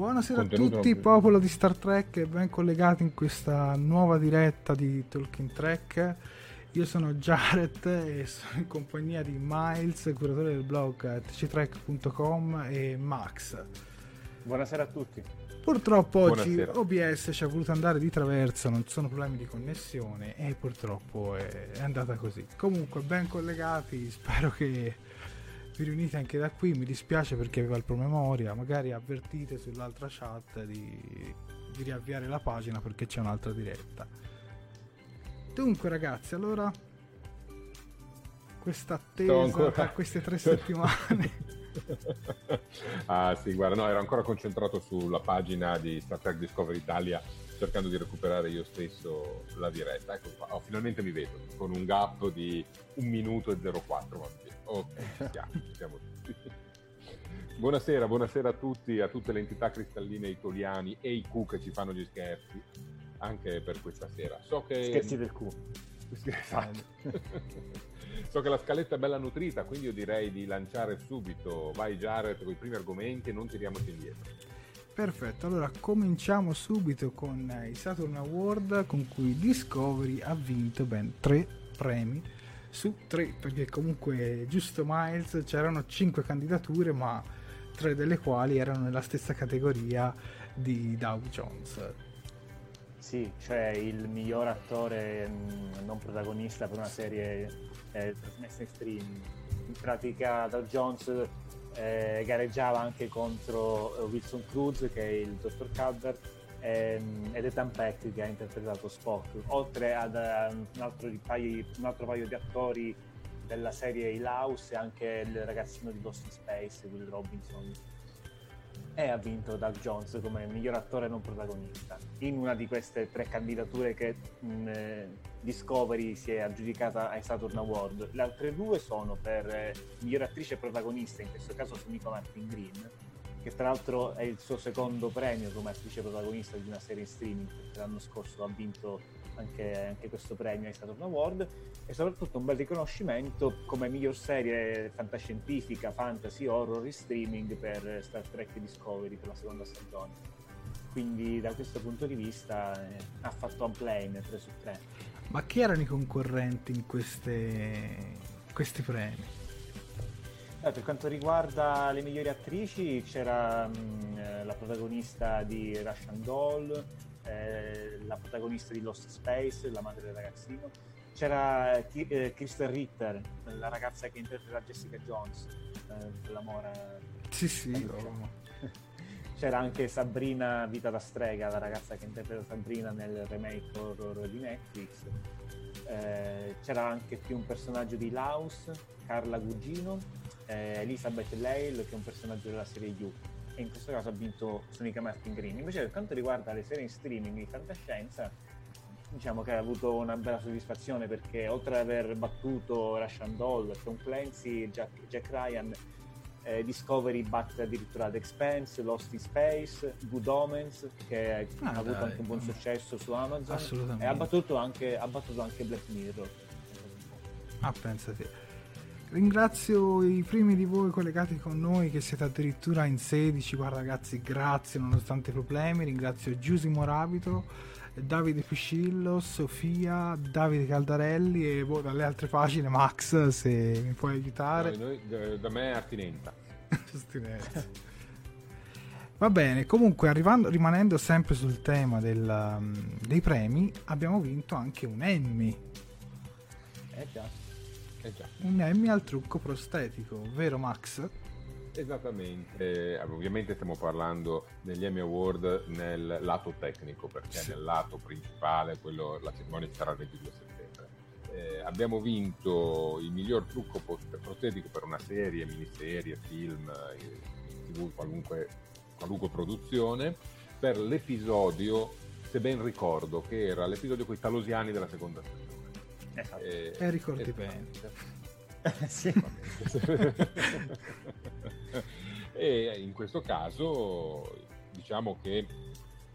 Buonasera a tutti, popolo di Star Trek e ben collegati in questa nuova diretta di Talking Trek. Io sono Jared e sono in compagnia di Miles, curatore del blog tctrek.com e Max. Buonasera a tutti. Purtroppo oggi Buonasera. OBS ci ha voluto andare di traverso, non ci sono problemi di connessione e purtroppo è, è andata così. Comunque ben collegati, spero che vi riunite anche da qui, mi dispiace perché aveva il promemoria, magari avvertite sull'altra chat di, di riavviare la pagina perché c'è un'altra diretta. Dunque ragazzi, allora questa attesa ancora- per queste tre settimane. ah sì, guarda, no, ero ancora concentrato sulla pagina di Star Trek Discovery Italia cercando di recuperare io stesso la diretta. Ecco oh, finalmente mi vedo, con un gap di un minuto e 04. Ok, ci siamo, ci siamo tutti. Buonasera, buonasera a tutti, a tutte le entità cristalline italiani e i Q che ci fanno gli scherzi, anche per questa sera. So che... Scherzi del Q. Esatto. so che la scaletta è bella nutrita, quindi io direi di lanciare subito. Vai Jared con i primi argomenti e non tiriamoci indietro. Perfetto, allora cominciamo subito con i Saturn Award con cui Discovery ha vinto ben tre premi su tre, perché comunque giusto Miles c'erano cinque candidature, ma tre delle quali erano nella stessa categoria di Dow Jones. Sì, cioè il miglior attore mh, non protagonista per una serie eh, in streaming. In pratica Dow Jones eh, gareggiava anche contro eh, Wilson Cruz, che è il dottor Cadver, ehm, ed Ethan Peck, che ha interpretato Spock, oltre ad eh, un, altro paio, un altro paio di attori della serie Il House e anche il ragazzino di Lost in Space, Will Robinson e ha vinto Doug Jones come miglior attore non protagonista in una di queste tre candidature che mh, eh, Discovery si è aggiudicata ai Saturn Award. Le altre due sono per eh, miglior attrice protagonista, in questo caso Sumiko Martin Green, che tra l'altro è il suo secondo premio come attrice protagonista di una serie in streaming, perché l'anno scorso ha vinto anche, anche questo premio ai Saturn Award e soprattutto un bel riconoscimento come miglior serie fantascientifica, fantasy, horror in streaming per Star Trek Discovery per la seconda stagione. Quindi da questo punto di vista eh, ha fatto un plane 3 su 3. Ma chi erano i concorrenti in queste, questi premi? Eh, per quanto riguarda le migliori attrici, c'era mh, eh, la protagonista di Russian Doll, eh, la protagonista di Lost Space, la madre del ragazzino. C'era Ki- eh, Kristen Ritter, la ragazza che interpreta Jessica Jones, eh, l'amore. Sì, sì. oh. C'era anche Sabrina Vita da strega, la ragazza che interpreta Sabrina nel remake horror di Netflix. Eh, c'era anche più un personaggio di Laus, Carla Gugino, eh, Elizabeth Lale, che è un personaggio della serie You. E in questo caso ha vinto Sonica Martin Green. Invece, per quanto riguarda le serie in streaming di fantascienza, diciamo che ha avuto una bella soddisfazione perché oltre ad aver battuto Russian Doll, Tom Clancy, Jack, Jack Ryan, eh, Discovery batte addirittura The Expanse, Lost in Space, Good Omens che Ah, ha avuto dai. anche un buon successo su Amazon e ha battuto anche, ha battuto anche Black Mirror. Ah, pensate. Ringrazio i primi di voi collegati con noi che siete addirittura in 16. Guarda ragazzi, grazie nonostante i problemi. Ringrazio Giusy Morabito, Davide Piscillo, Sofia, Davide Caldarelli e boh, dalle altre pagine Max se mi puoi aiutare. Noi- noi- da me è Artinenta. Giustinezza. Va bene, comunque arrivando, rimanendo sempre sul tema del, um, dei premi, abbiamo vinto anche un Emmy. Eh già. Eh già. Un Emmy al trucco prostetico, vero Max? Esattamente, Eh, ovviamente stiamo parlando degli Emmy Award nel lato tecnico, perché Sì. nel lato principale, quello, la cerimonia ci sarà il 22 settembre. Eh, abbiamo vinto il miglior trucco post- prostetico per una serie, miniserie, film, eh, tv, qualunque, qualunque produzione, per l'episodio, se ben ricordo, che era l'episodio con i talosiani della seconda stagione. Esatto. Eh, E ricordi esatto. Sì. e in questo caso diciamo che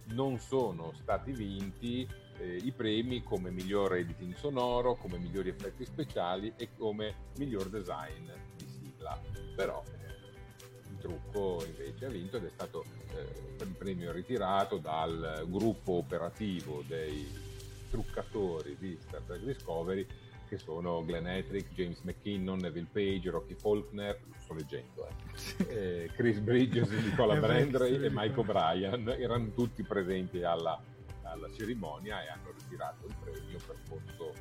non sono stati vinti eh, i premi come miglior editing sonoro, come migliori effetti speciali e come miglior design di sigla. Però eh, il trucco invece ha vinto ed è stato eh, il premio ritirato dal gruppo operativo dei truccatori di Star Trek Discovery che sono Glenn Ettrick, James McKinnon, Neville Page, Rocky Faulkner, sto leggendo, eh. Eh, Chris Bridges, Nicola sì, e Mike O'Brien erano tutti presenti alla, alla cerimonia e hanno ritirato il premio per conto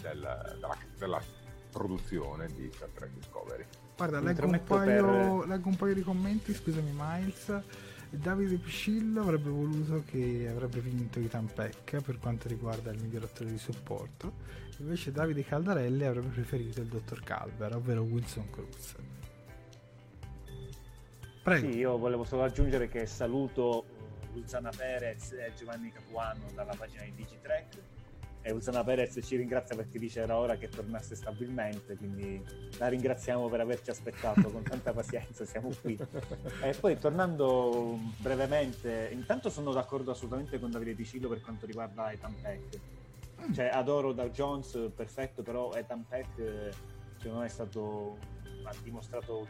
del- della, della produzione di Star Trek Discovery. Guarda, leggo un, paio, per- leggo un paio di commenti, scusami Miles. Davide Piscillo avrebbe voluto che avrebbe vinto Ethan Peck per quanto riguarda il miglior attore di supporto, invece Davide Caldarelli avrebbe preferito il dottor Calver, ovvero Wilson Cruz. Prego. Sì, io volevo solo aggiungere che saluto Luciana Perez e Giovanni Capuano dalla pagina di Digitrack. E Luciana Perez ci ringrazia perché dice era ora che tornasse stabilmente, quindi la ringraziamo per averci aspettato con tanta pazienza, siamo qui. E poi tornando brevemente, intanto sono d'accordo assolutamente con Davide Picillo per quanto riguarda Ethan Peck. Cioè adoro Dow Jones, perfetto, però Ethan Peck eh, secondo me è stato, ha dimostrato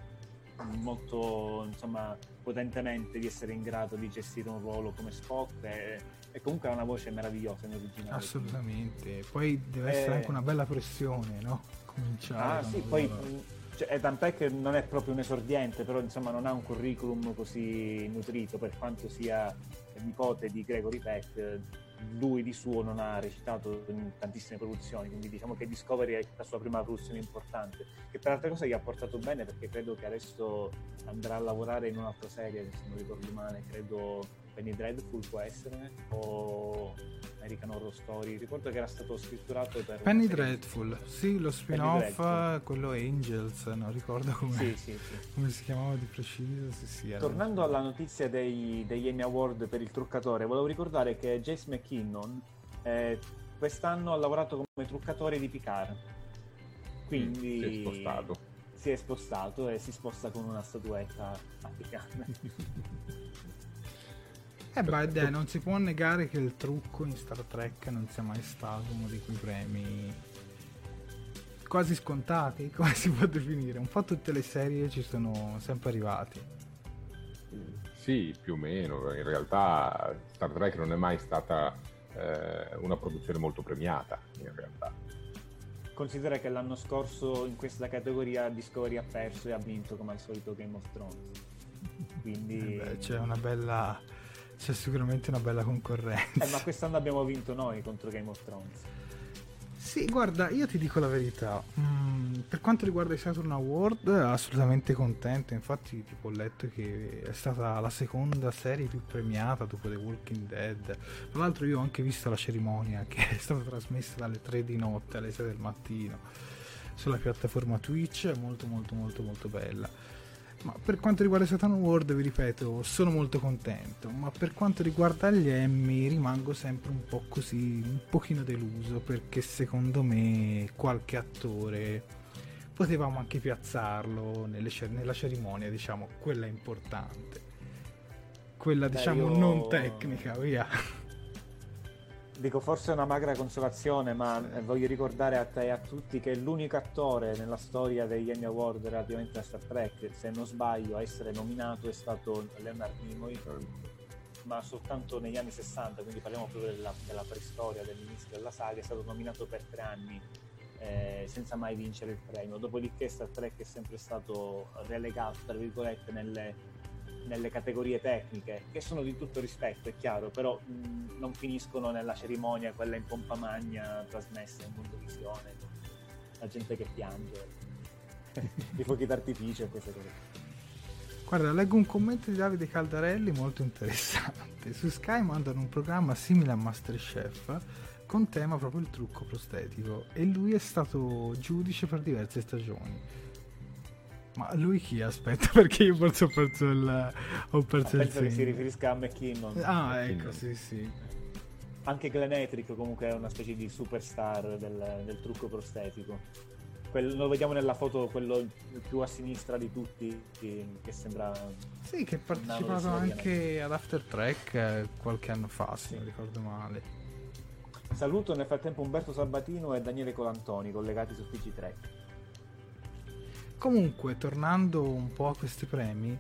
molto insomma potentemente di essere in grado di gestire un ruolo come Spock e, e comunque ha una voce meravigliosa in originale. Assolutamente. Poi deve essere Eh. anche una bella pressione, no? Cominciare. Ah sì, poi mh, cioè, Ethan Peck non è proprio un esordiente, però insomma non ha un curriculum così nutrito per quanto sia nipote di Gregory Peck. Lui di suo non ha recitato in tantissime produzioni, quindi diciamo che Discovery è la sua prima produzione importante, che per altre cose gli ha portato bene perché credo che adesso andrà a lavorare in un'altra serie, se non ricordo male, credo Penny Dreadful può essere, o American Horror Story, ricordo che era stato scritturato per... Penny Dreadful, sì, lo spin-off, Dreadful. quello Angels, non ricordo come, Sì, sì, sì. come si chiamava di preciso. Sì, sì, era- Tornando alla notizia dei, degli Emmy Award per il truccatore, volevo ricordare che Jace McKinnon eh, quest'anno ha lavorato come truccatore di Picard. Quindi Mm, Si è spostato. si è spostato e si sposta con una statuetta africana. Eh beh, dai, non si può negare che il trucco in Star Trek non sia mai stato uno di quei premi quasi scontati, come si può definire. Un po' tutte le serie ci sono sempre arrivati. Sì, più o meno. In realtà Star Trek non è mai stata eh, una produzione molto premiata, in realtà. considera che l'anno scorso in questa categoria Discovery ha perso e ha vinto come al solito Game of Thrones. Quindi... Eh beh, c'è una bella. C'è sicuramente una bella concorrenza. Eh, ma quest'anno abbiamo vinto noi contro Game of Thrones. Sì, guarda, io ti dico la verità. Mm, per quanto riguarda i Saturn Award, assolutamente contento. Infatti, tipo, ho letto che è stata la seconda serie più premiata dopo The Walking Dead. Tra l'altro, io ho anche visto la cerimonia che è stata trasmessa dalle 3 di notte alle 6 del mattino sulla piattaforma Twitch. Molto, molto, molto, molto bella. Ma per quanto riguarda i Saturn Award, vi ripeto, sono molto contento. Ma per quanto riguarda gli Emmy, rimango sempre un po' così, un pochino deluso. Perché secondo me qualche attore potevamo anche piazzarlo nelle cer- nella cerimonia, diciamo, quella importante. Quella, Beh, diciamo, io- non tecnica, via. Dico forse è una magra consolazione, ma eh, voglio ricordare a te e a tutti che l'unico attore nella storia degli Emmy Award relativamente a Star Trek, se non sbaglio, a essere nominato è stato Leonard Nimoy, ma soltanto negli anni 60, quindi parliamo proprio della, della preistoria, dell'inizio della saga, è stato nominato per tre anni eh, senza mai vincere il premio. Dopodiché Star Trek è sempre stato relegato, tra virgolette, nelle nelle categorie tecniche, che sono di tutto rispetto, è chiaro, però mh, non finiscono nella cerimonia, quella in pompa magna trasmessa in condivisione, la gente che piange, i fuochi d'artificio e queste cose. Guarda, leggo un commento di Davide Caldarelli molto interessante. Su Sky mandano un programma simile a Masterchef con tema proprio il trucco prostetico e lui è stato giudice per diverse stagioni. Ma lui chi? Aspetta, perché io forse ho perso il, ho perso il Penso che si riferisca a McKinnon. Ah, ecco, sì, sì. Anche Glenn Etrick comunque è una specie di superstar del, del trucco prostetico. Quel- lo vediamo nella foto, quello più a sinistra di tutti, che, che sembra... Sì, che serie, anche ad After Track eh, qualche anno fa, se non ricordo male. Saluto nel frattempo Umberto Sabatino e Daniele Colantoni, collegati su TG3. Comunque, tornando un po' a questi premi,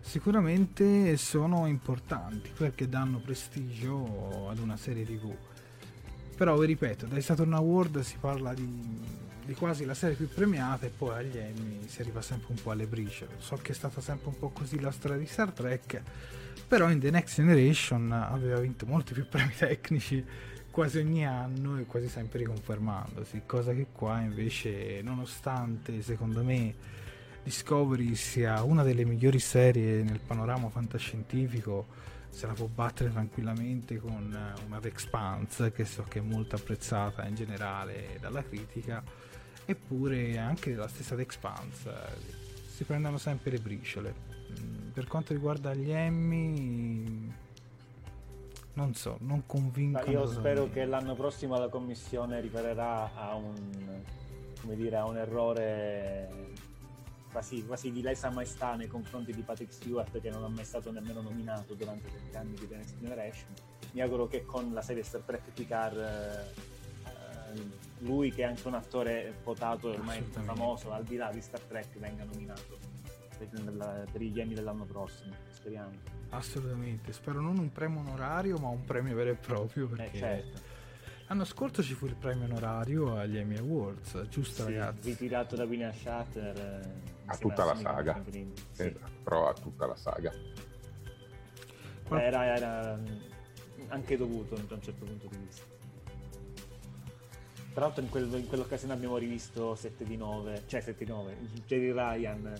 sicuramente sono importanti perché danno prestigio ad una serie TV. Però vi ripeto, dai Saturn Award si parla di, di quasi la serie più premiata e poi agli Emmy si arriva sempre un po' alle briciole. So che è stata sempre un po' così la storia di Star Trek, però in The Next Generation aveva vinto molti più premi tecnici quasi ogni anno e quasi sempre riconfermandosi, cosa che qua invece, nonostante secondo me Discovery sia una delle migliori serie nel panorama fantascientifico, se la può battere tranquillamente con eh, una The Expanse che so che è molto apprezzata in generale dalla critica, eppure anche la stessa The Expanse eh, si prendono sempre le briciole. Mm, Per quanto riguarda gli Emmy, non so, non Ma convincono. io spero che l'anno prossimo la commissione riparerà a un, come dire, a un errore quasi, quasi di lesa maestà nei confronti di Patrick Stewart che non è mai stato nemmeno nominato durante gli anni di The Next Generation. Mi auguro che con la serie Star Trek Picard eh, lui che è anche un attore votato e ormai famoso al di là di Star Trek venga nominato per, per gli Emmy dell'anno prossimo, speriamo. Assolutamente, spero non un premio onorario, ma un premio vero e proprio. Perché Eh, certo. l'anno scorso ci fu il premio onorario agli Emmy Awards, giusto Sì, ragazzi? ritirato da William Shatner eh, A tutta la saga. Sì. Esatto, però a tutta la saga. Qual- Era, era, mm, anche dovuto da un certo punto di vista. Tra l'altro in, quel- in quell'occasione abbiamo rivisto 7 di 9, cioè 7 di 9, Jerry Ryan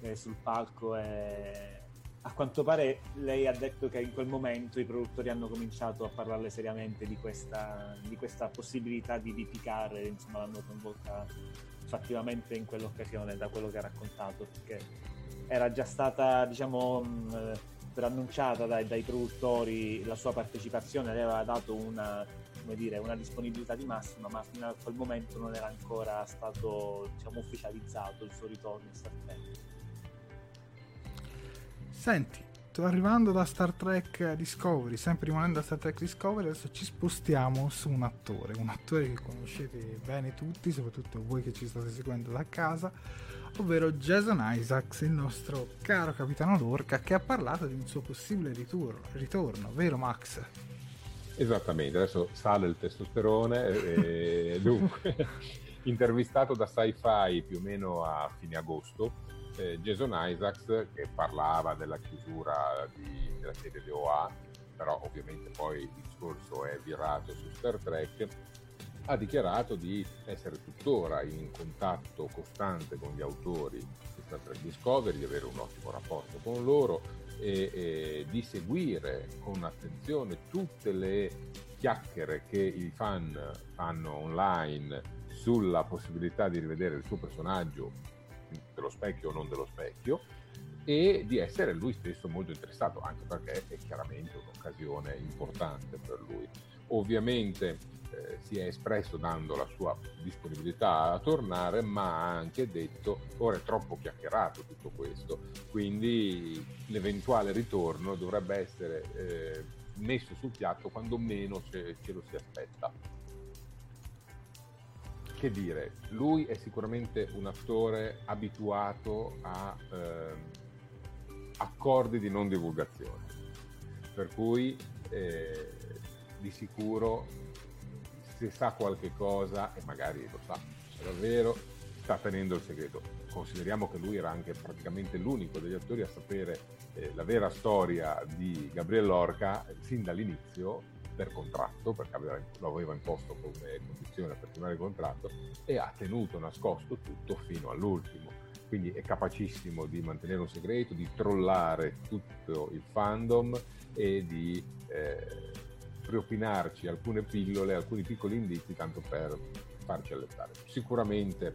eh, sul palco e a quanto pare lei ha detto che in quel momento i produttori hanno cominciato a parlarle seriamente di questa, di questa possibilità di ripicare, insomma l'hanno coinvolta fattivamente in quell'occasione da quello che ha raccontato, perché era già stata diciamo mh, eh, preannunciata dai, dai produttori la sua partecipazione, lei aveva dato una, dire, una disponibilità di massima, ma fino a quel momento non era ancora stato diciamo, ufficializzato il suo ritorno in Trek. Senti, sto arrivando da Star Trek Discovery, sempre rimanendo a Star Trek Discovery, adesso ci spostiamo su un attore, un attore che conoscete bene tutti, soprattutto voi che ci state seguendo da casa, ovvero Jason Isaacs, il nostro caro capitano Lorca, che ha parlato di un suo possibile ritorno, ritorno vero Max? Esattamente, adesso sale il testosterone e dunque intervistato da Sci-Fi più o meno a fine agosto, eh, Jason Isaacs, che parlava della chiusura di- della serie di OA, però ovviamente poi il discorso è virato su Star Trek, ha dichiarato di essere tuttora in contatto costante con gli autori di Star Trek Discovery, di avere un ottimo rapporto con loro e, e di seguire con attenzione tutte le chiacchiere che i fan fanno online sulla possibilità di rivedere il suo personaggio dello specchio o non dello specchio e di essere lui stesso molto interessato, anche perché è chiaramente un'occasione importante per lui. Ovviamente eh, si è espresso dando la sua disponibilità a tornare, ma ha anche detto ora è troppo chiacchierato tutto questo, quindi l'eventuale ritorno dovrebbe essere eh, messo sul piatto quando meno ce, ce lo si aspetta. Che dire, lui è sicuramente un attore abituato a ehm, accordi di non divulgazione, per cui eh, di sicuro se sa qualche cosa, e magari lo sa davvero, sta tenendo il segreto. Consideriamo che lui era anche praticamente l'unico degli attori a sapere eh, la vera storia di Gabriel Lorca eh, sin dall'inizio per contratto, perché aveva- lo aveva imposto come condizione per firmare il contratto, e ha tenuto nascosto tutto fino all'ultimo. Quindi è capacissimo di mantenere un segreto, di trollare tutto il fandom e di eh, riopinarci alcune pillole, alcuni piccoli indizi, tanto per farci allettare. Sicuramente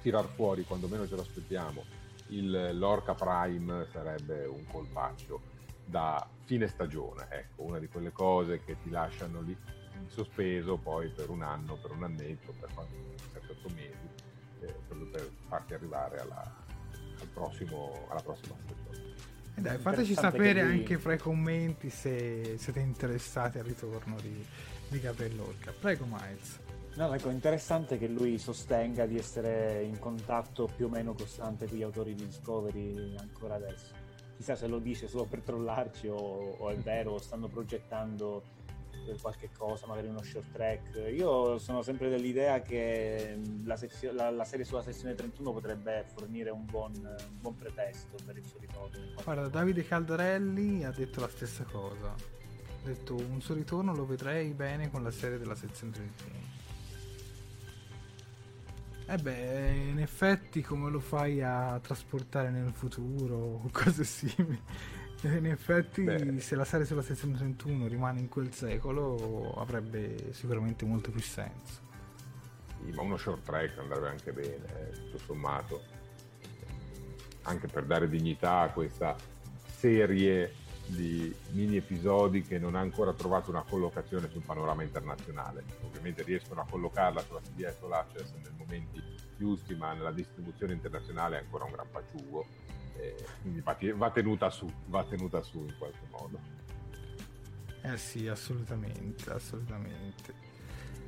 tirar fuori quando meno ce lo aspettiamo il Lorca Prime sarebbe un colpaccio da fine stagione, ecco, una di quelle cose che ti lasciano lì in sospeso poi per un anno, per un annetto, per 7-8 mesi, eh, proprio per farti arrivare alla, al prossimo, alla prossima stagione. E dai, fateci sapere lui- anche fra i commenti se siete interessati al ritorno di, di Gabriel Lorca. Prego, Miles. No, ecco, interessante che lui sostenga di essere in contatto più o meno costante con gli autori di Discovery ancora adesso. Chissà se lo dice solo per trollarci o, o è vero, stanno progettando eh, qualche cosa, magari uno short track. Io sono sempre dell'idea che mh, la, sezio- la- la serie sulla sezione 31 potrebbe fornire un buon, un buon pretesto per il suo ritorno. Guarda, Davide Caldarelli ha detto la stessa cosa. Ha detto un suo ritorno lo vedrei bene con la serie della sezione 31. E beh, in effetti come lo fai a trasportare nel futuro o cose simili? In effetti Beh. se la serie sulla sezione 31 rimane in quel secolo avrebbe sicuramente molto più senso. Sì, ma uno short track andrebbe anche bene, eh, tutto sommato, anche per dare dignità a questa serie di mini episodi che non ha ancora trovato una collocazione sul panorama internazionale. Ovviamente riescono a collocarla sulla CBS o l'Access nei momenti giusti, ma nella distribuzione internazionale è ancora un gran paciugo. eh, quindi va, tenuta su, va tenuta su in qualche modo. Eh sì, assolutamente, assolutamente.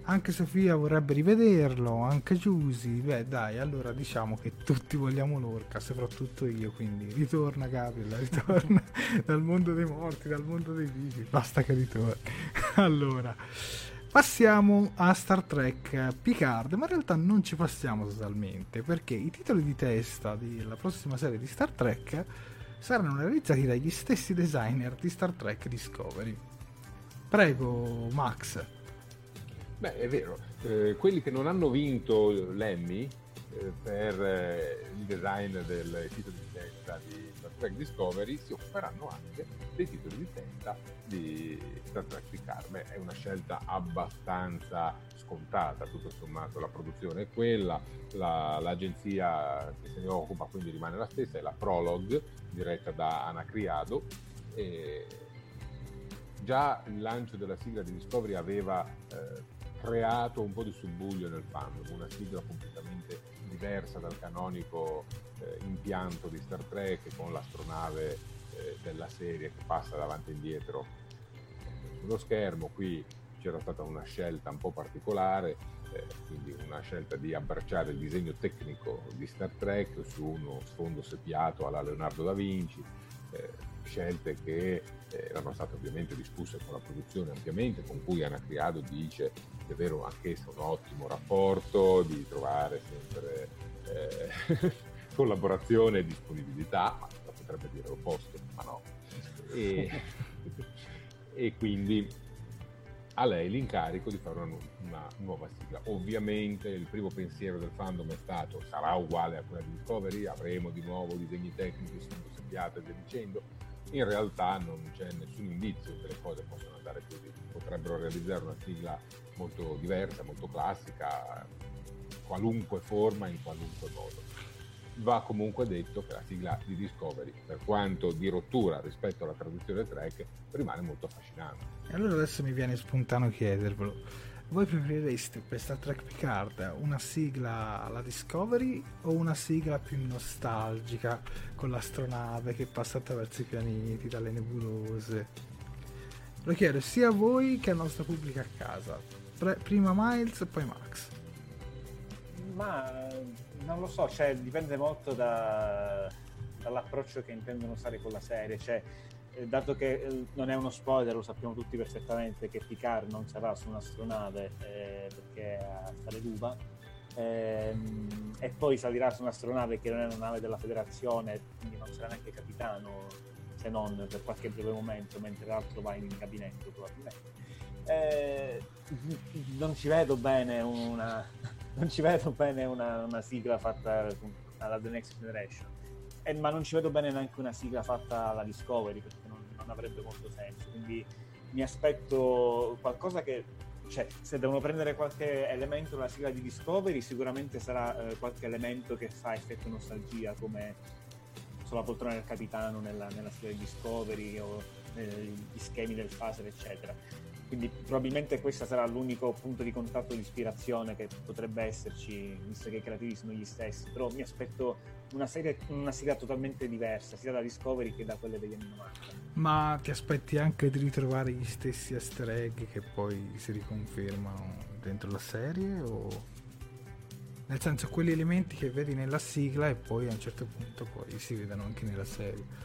Anche Sofia vorrebbe rivederlo, anche Giusy. Beh, dai, allora diciamo che tutti vogliamo l'orca, soprattutto io. Quindi ritorna Gabriel, ritorna dal mondo dei morti, dal mondo dei vivi. Basta che ritorni. allora, passiamo a Star Trek Picard, ma in realtà non ci passiamo totalmente perché i titoli di testa della prossima serie di Star Trek saranno realizzati dagli stessi designer di Star Trek Discovery. Prego, Max. Beh, è vero, eh, quelli che non hanno vinto l'Emmy eh, per eh, il design del titolo di testa di Star Trek Discovery si occuperanno anche dei titoli di testa di Star Trek Picard. Beh, è una scelta abbastanza scontata, tutto sommato la produzione è quella, la- l'agenzia che se ne occupa quindi rimane la stessa, è la Prologue, diretta da Ana Criado. E già il lancio della sigla di Discovery aveva eh, creato un po' di subbuglio nel fandom, una sigla completamente diversa dal canonico eh, impianto di Star Trek con l'astronave eh, della serie che passa davanti e indietro eh, sullo schermo. Qui c'era stata una scelta un po' particolare, eh, quindi una scelta di abbracciare il disegno tecnico di Star Trek su uno sfondo seppiato alla Leonardo da Vinci. Scelte che eh, erano state ovviamente discusse con la produzione ampiamente, con cui Anna Criado dice di avere anch'essa un ottimo rapporto, di trovare sempre eh, collaborazione e disponibilità, ma potrebbe dire l'opposto, ma no. E, e quindi a lei l'incarico di fare una, una, nuova sigla. Ovviamente il primo pensiero del fandom è stato sarà uguale a quella di Discovery, avremo di nuovo disegni tecnici seppiate e via dicendo. In realtà non c'è nessun indizio che le cose possano andare così. Potrebbero realizzare una sigla molto diversa, molto classica, qualunque forma, in qualunque modo va comunque detto che la sigla di Discovery, per quanto di rottura rispetto alla traduzione track, rimane molto affascinante. E allora adesso mi viene spontaneo chiedervelo. Voi preferireste per Star Trek Picard una sigla alla Discovery o una sigla più nostalgica con l'astronave che passa attraverso i pianeti, dalle nebulose? Lo chiedo sia a voi che al nostro pubblico a casa. Pre- prima Miles e poi Max. Ma non lo so, cioè, dipende molto da, dall'approccio che intendono usare con la serie. Cioè, dato che eh, non è uno spoiler, lo sappiamo tutti perfettamente che Picard non sarà su un'astronave eh, perché è a fare l'uva. Ehm, e poi salirà su un'astronave che non è una nave della federazione, quindi non sarà neanche capitano se non per qualche breve momento, mentre l'altro va in gabinetto probabilmente. Eh, non ci vedo bene una, vedo bene una, una sigla fatta alla The Next Generation, eh, ma non ci vedo bene neanche una sigla fatta alla Discovery perché non, avrebbe molto senso. Quindi mi aspetto qualcosa che, cioè, se devono prendere qualche elemento dalla sigla di Discovery, sicuramente sarà eh, qualche elemento che fa effetto nostalgia, come sulla poltrona del capitano nella, nella sigla di Discovery o negli schemi del phaser, eccetera quindi probabilmente questo sarà l'unico punto di contatto di ispirazione che potrebbe esserci, visto che i creativi sono gli stessi, però mi aspetto una, serie, una sigla totalmente diversa, sia da Discovery che da quelle degli anni 90. Ma ti aspetti anche di ritrovare gli stessi easter egg che poi si riconfermano dentro la serie? O... Nel senso, quegli elementi che vedi nella sigla e poi a un certo punto poi si vedono anche nella serie.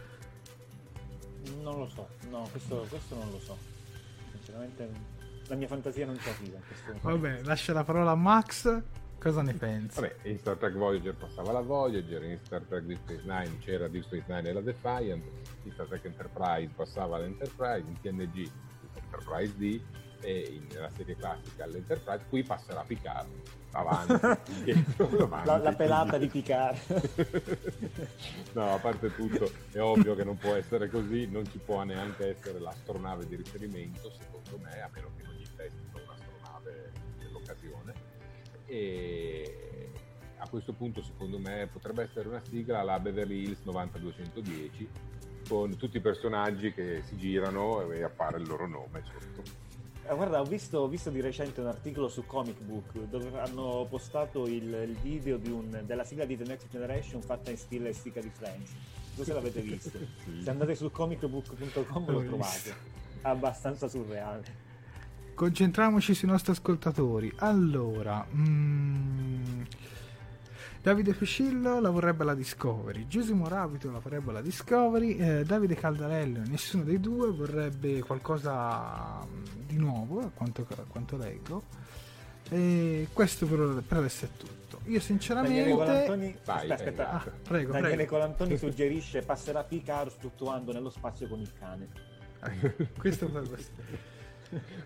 Non lo so, no, questo, questo non lo so sinceramente la mia fantasia non ci arriva. Va bene, lascia la parola a Max. Cosa ne pensi? Vabbè, in Star Trek Voyager passava la Voyager, in Star Trek Deep Space Nine c'era Deep Space Nine e la Defiant, in Star Trek Enterprise passava l'Enterprise, in TNG Enterprise D e in, nella serie classica l'Enterprise, qui passerà Picard avanti, indietro, avanti. La, la, pelata di Picard. no, a parte tutto, è ovvio che non può essere così, non ci può neanche essere l'astronave di riferimento, secondo me, a meno che non gli testino un'astronave dell'occasione. E a questo punto, secondo me, potrebbe essere una sigla alla Beverly Hills 90210 con tutti i personaggi che si girano e appare il loro nome sotto. Eh, guarda, ho visto, ho visto, di recente un articolo su Comic Book dove hanno postato il, il video un, della sigla di The Next Generation fatta in stile stica di Friends. Non se l'avete visto. sì. Se andate su comicbook.com lo trovate. Abbastanza surreale. Concentriamoci sui nostri ascoltatori. Allora, mm, Davide Piscillo la vorrebbe la Discovery, Giusimo Rabito la vorrebbe la Discovery, eh, Davide Caldarello, nessuno dei due vorrebbe qualcosa mm, di nuovo, a quanto, a quanto leggo. E questo per, per, adesso è tutto. Io sinceramente... Daniele Colantoni, Vai, aspetta, aspetta. Ah, prego, Daniele prego. Colantoni suggerisce passerà Picard fluttuando nello spazio con il cane. questo potrebbe essere...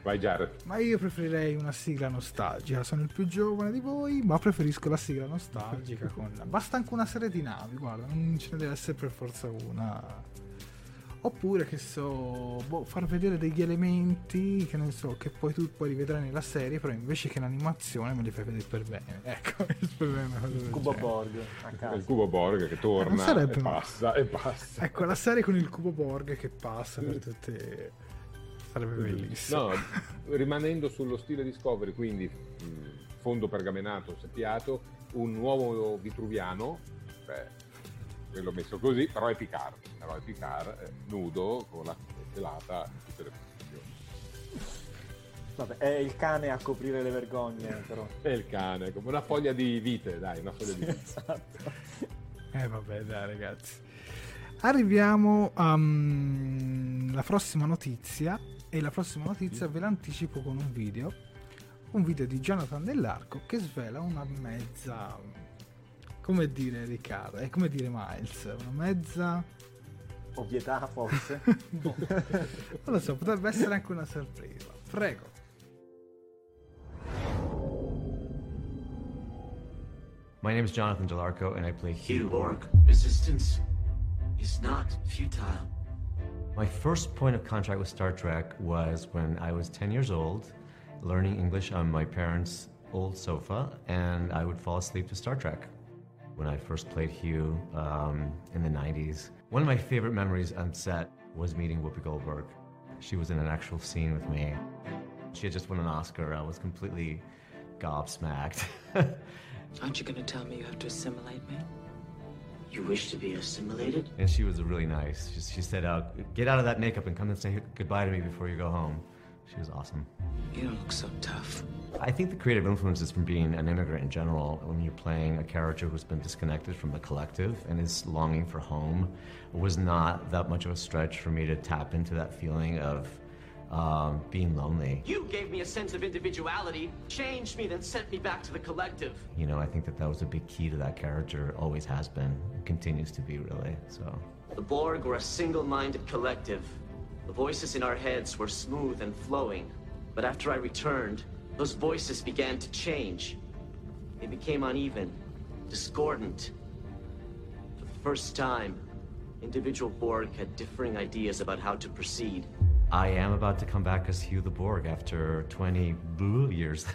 Vai Jared. Ma io preferirei una sigla nostalgica. Sono il più giovane di voi, ma preferisco la sigla nostalgica. Con... Basta anche una serie di navi, guarda, non ce ne deve essere per forza una. Oppure che so, boh, far vedere degli elementi che non so, che poi tu puoi rivedere nella serie, però invece che l'animazione me li fai vedere per bene. Ecco, il problema è il cubo Borg. Il cubo Borg che torna eh, sarebbe... e passa e passa. Ecco, la serie con il cubo Borg che passa per tutte Sarebbe bellissimo. No, rimanendo sullo stile Discovery, quindi fondo pergamenato seppiato, un nuovo vitruviano, beh, l'ho messo così, però è Picard, però è Picard eh, nudo con la pelata in tutte le posizioni. Vabbè, è il cane a coprire le vergogne, però. È il cane, come una foglia di vite, dai, una foglia di vite. esatto. Eh vabbè, dai ragazzi. Arriviamo alla prossima notizia e la prossima notizia ve l'anticipo con un video. Un video di Jonathan Dell'Arco che svela una mezza... Come dire Riccardo? È come dire Miles? Una mezza... Ovvietà forse. Boh. Non lo so, potrebbe essere anche una sorpresa. Prego. My name is Jonathan Delarco, and I play Hugh. Borg. Resistance is not futile. My first point of contact with Star Trek was when I was 10 years old, learning English on my parents' old sofa, and I would fall asleep to Star Trek. When I first played Hugh um, in the 90s, one of my favorite memories on set was meeting Whoopi Goldberg. She was in an actual scene with me. She had just won an Oscar. I was completely gobsmacked. Aren't you going to tell me you have to assimilate me? You wish to be assimilated? And she was really nice. She, she said, uh, "Get out of that makeup and come and say goodbye to me before you go home." She was awesome. You don't look so tough. I think the creative influences from being an immigrant in general, when you're playing a character who's been disconnected from the collective and is longing for home, was not that much of a stretch for me to tap into that feeling of um, being lonely. You gave me a sense of individuality, changed me, then sent me back to the collective. You know, I think that that was a big key to that character, always has been, continues to be, really. So. The Borg were a single minded collective. The voices in our heads were smooth and flowing. But after I returned, those voices began to change. They became uneven, discordant. For the first time, individual Borg had differing ideas about how to proceed. I am about to come back as Hugh the Borg after 20 blue years.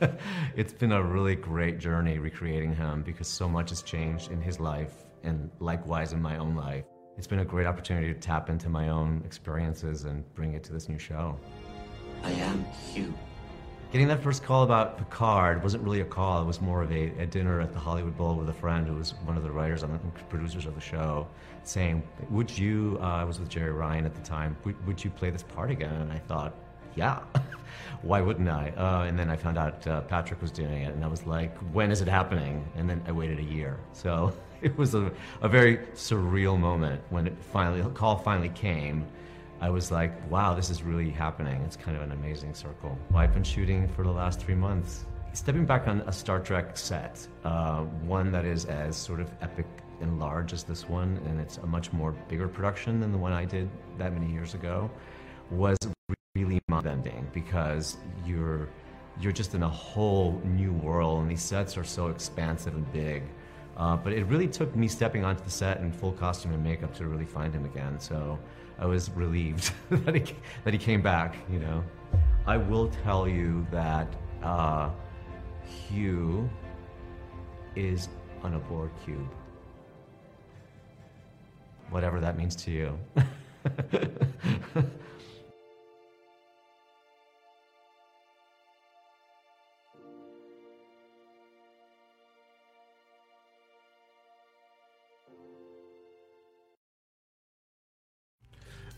it's been a really great journey recreating him because so much has changed in his life and likewise in my own life. It's been a great opportunity to tap into my own experiences and bring it to this new show. I am Hugh. Getting that first call about Picard wasn't really a call. It was more of a, a dinner at the Hollywood Bowl with a friend who was one of the writers and producers of the show, saying, "Would you?" Uh, I was with Jerry Ryan at the time. Would, would you play this part again? And I thought, "Yeah, why wouldn't I?" Uh, and then I found out uh, Patrick was doing it, and I was like, "When is it happening?" And then I waited a year. So it was a, a very surreal moment when it finally the call finally came. I was like, wow, this is really happening. It's kind of an amazing circle. I've been shooting for the last three months. Stepping back on a Star Trek set, uh, one that is as sort of epic and large as this one, and it's a much more bigger production than the one I did that many years ago, was really mind-bending because you're you're just in a whole new world, and these sets are so expansive and big. Uh, but it really took me stepping onto the set in full costume and makeup to really find him again. So I was relieved that, he, that he came back, you know. I will tell you that uh, Hugh is on a Borg cube. Whatever that means to you.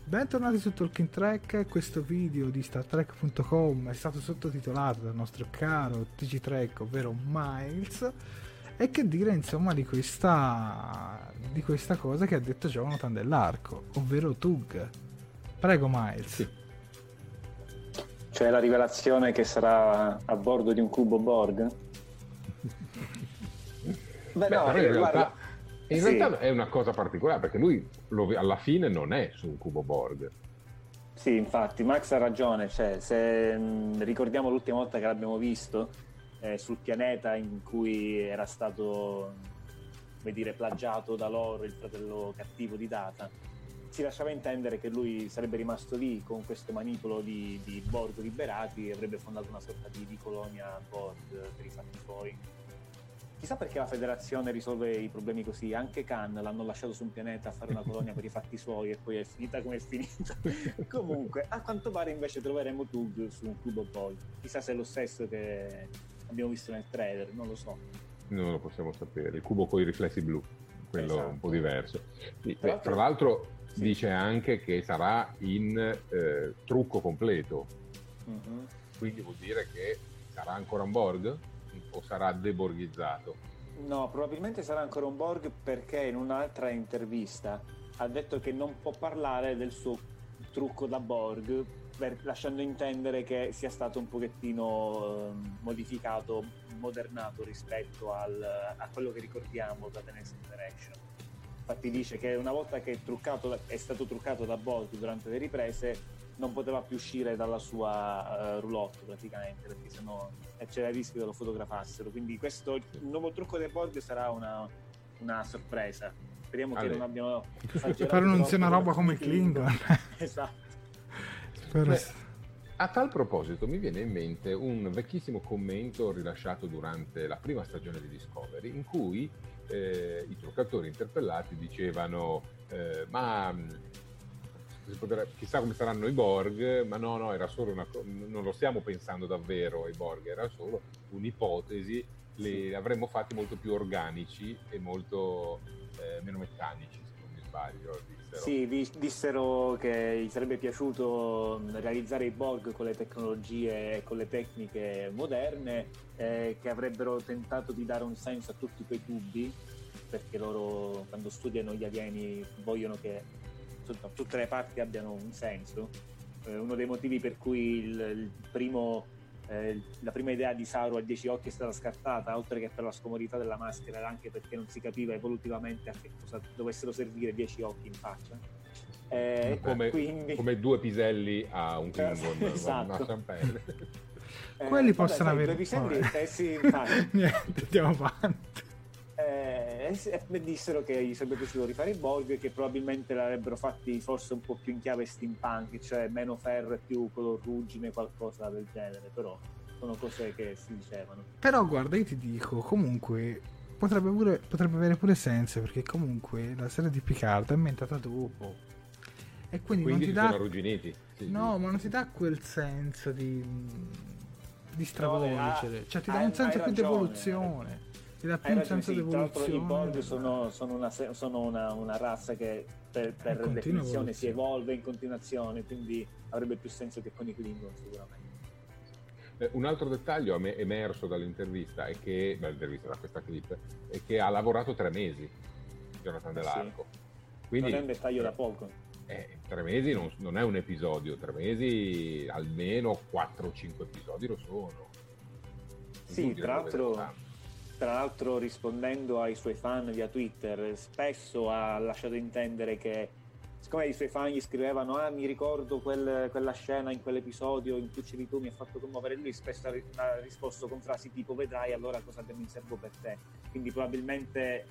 Bentornati su Talking Track, questo video di StarTrek.com è stato sottotitolato dal nostro caro TG Trek, ovvero Miles. E che dire insomma di questa, di questa cosa che ha detto Jonathan dell'Arco, ovvero Tug. Prego Miles. Sì. Cioè la rivelazione che sarà a bordo di un cubo Borg? Beh, no, in realtà... guarda in sì. realtà è una cosa particolare perché lui lo, alla fine non è su un cubo Borg. Sì, infatti, Max ha ragione. Cioè, se mh, ricordiamo l'ultima volta che l'abbiamo visto eh, sul pianeta in cui era stato, come dire, plagiato da loro il fratello cattivo di Data, si lasciava intendere che lui sarebbe rimasto lì con questo manipolo di, di Borg liberati e avrebbe fondato una sorta di, di colonia Borg per i fatti suoi. Chissà perché la federazione risolve i problemi così. Anche Khan l'hanno lasciato su un pianeta a fare una colonia per i fatti suoi e poi è finita come è finita. Comunque, a quanto pare invece troveremo Tug su un cubo poi. Chissà se è lo stesso che abbiamo visto nel trailer, non lo so. Non lo possiamo sapere. Il cubo con i riflessi blu, quello esatto. un po' diverso. Tra, tra l'altro sì. dice anche che sarà in eh, trucco completo. Uh-huh. Quindi vuol dire che sarà ancora un Borg? O sarà deborghizzato? No, probabilmente sarà ancora un Borg perché in un'altra intervista ha detto che non può parlare del suo trucco da Borg, per- lasciando intendere che sia stato un pochettino ehm, modificato, modernato rispetto al- a quello che ricordiamo da The Next Generation. Infatti dice che una volta che è, truccato è stato truccato da Borg durante le riprese non poteva più uscire dalla sua eh, roulotte praticamente perché sennò eh, c'era il rischio che lo fotografassero. Quindi questo il nuovo trucco dei Borg sarà una, una sorpresa. Speriamo Ale. che non abbiano Spero non sia una roba come Klingon. esatto. Spero Beh, A tal proposito mi viene in mente un vecchissimo commento rilasciato durante la prima stagione di Discovery in cui eh, i truccatori interpellati dicevano eh, ma potrebbe- chissà come saranno i Borg, ma no, no, era solo una non lo stiamo pensando davvero ai Borg, era solo un'ipotesi, li avremmo fatti molto più organici e molto eh, meno meccanici, se non mi sbaglio. dissero. Sì, dissero che gli sarebbe piaciuto realizzare i Borg con le tecnologie e con le tecniche moderne, eh, che avrebbero tentato di dare un senso a tutti quei tubi, perché loro quando studiano gli alieni vogliono che insomma, tutte le parti abbiano un senso. Eh, uno dei motivi per cui il, il primo, eh, la prima idea di Sauro a 10 occhi è stata scartata, oltre che per la scomodità della maschera, era anche perché non si capiva evolutivamente a che cosa dovessero servire 10 occhi in faccia. Eh, come, quindi, come due piselli a un Klingon, Esatto. una Champagne. eh, Quelli vabbè, possono sai, avere- due piselli, vabbè. eh sì, infatti. Niente, andiamo avanti. E dissero che gli sarebbe piaciuto rifare i Borg e che probabilmente l'avrebbero fatti forse un po' più in chiave steampunk, cioè meno ferro e più color ruggine, qualcosa del genere, però sono cose che si dicevano. Però guarda, io ti dico, comunque potrebbe, pure, potrebbe avere pure senso perché comunque la serie di Picard è ambientata dopo. E quindi, Quindi non ti sono dà... arrugginiti. Sì, No, sì. ma non ti dà quel senso di, di stravolgere. No, cioè ti hai- dà un senso più di evoluzione. Ti dà più un senso sì, tra l'altro i Borg sono, sono una, sono una- una razza che per, per continua definizione si evoluzione. evolve in continuazione, quindi avrebbe più senso che con i Klingon sicuramente. Eh, Un altro dettaglio a me emerso dall'intervista è che, dall'intervista da questa clip, è che ha lavorato tre mesi Jonathan Eh Dell'Arco. sì. Quindi non è un dettaglio da poco. eh, tre mesi non, non è un episodio, tre mesi almeno 4-5 episodi lo sono. Sì, tra l'altro. Tra l'altro rispondendo ai suoi fan via Twitter, spesso ha lasciato intendere che siccome i suoi fan gli scrivevano ah mi ricordo quel- quella scena in quell'episodio in cui c'eri tu mi ha fatto commuovere lui spesso ha, ri- ha risposto con frasi tipo vedrai allora cosa abbiamo in serbo per te quindi probabilmente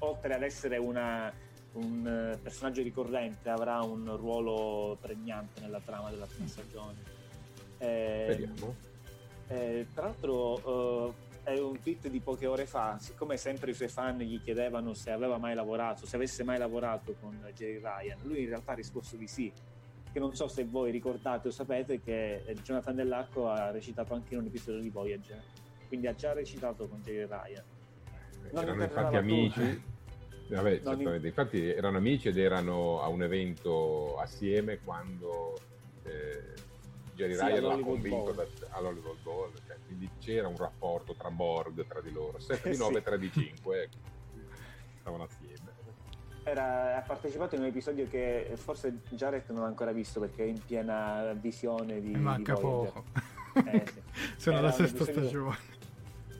oltre ad essere una- un eh, personaggio ricorrente avrà un ruolo pregnante nella trama della prima stagione. Eh, eh, tra l'altro eh, è un tweet di poche ore fa, siccome sempre i suoi fan gli chiedevano se aveva mai lavorato, se avesse mai lavorato con Jerry Ryan, lui in realtà ha risposto di sì. Che non so se voi ricordate o sapete che eh, Jonathan Dell'Arco ha recitato anche in un episodio di Voyager, quindi ha già recitato con Jerry Ryan. Non erano infatti amici. tutto. Vabbè, certamente. infatti erano amici ed erano a un evento assieme quando eh, Jerry Sì, Ryan l'ha convinto da- all'Hollywood Bowl, cioè, quindi c'era un rapporto tra Borg, tra di loro, 7 Eh di 9 sì. 3 di 5, stavano assieme. Era- ha partecipato in un episodio che forse Jared non ha ancora visto perché è in piena visione di, di manca Voyager. poco. Eh, sì. Sono alla un sesta episodio- stagione.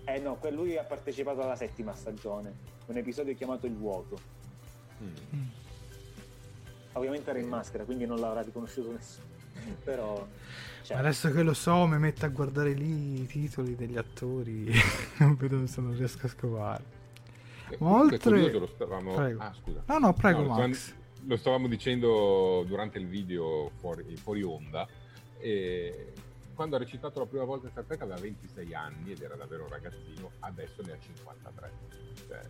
Eh no, lui ha partecipato alla settima stagione, un episodio chiamato Il vuoto. Mm. Ovviamente era in maschera, quindi non l'avrà riconosciuto nessuno. Però cioè, Ma adesso che lo so, mi metto a guardare lì i titoli degli attori. non vedo se non riesco a scovare. E Ma oltre- lo stavamo... Prego. Ah, scusa. No, no, prego, stavamo- Max. Lo stavamo dicendo durante il video fuori, fuori onda. E quando ha recitato la prima volta in Star Trek aveva 26 anni ed era davvero un ragazzino, adesso ne ha 53. Cioè,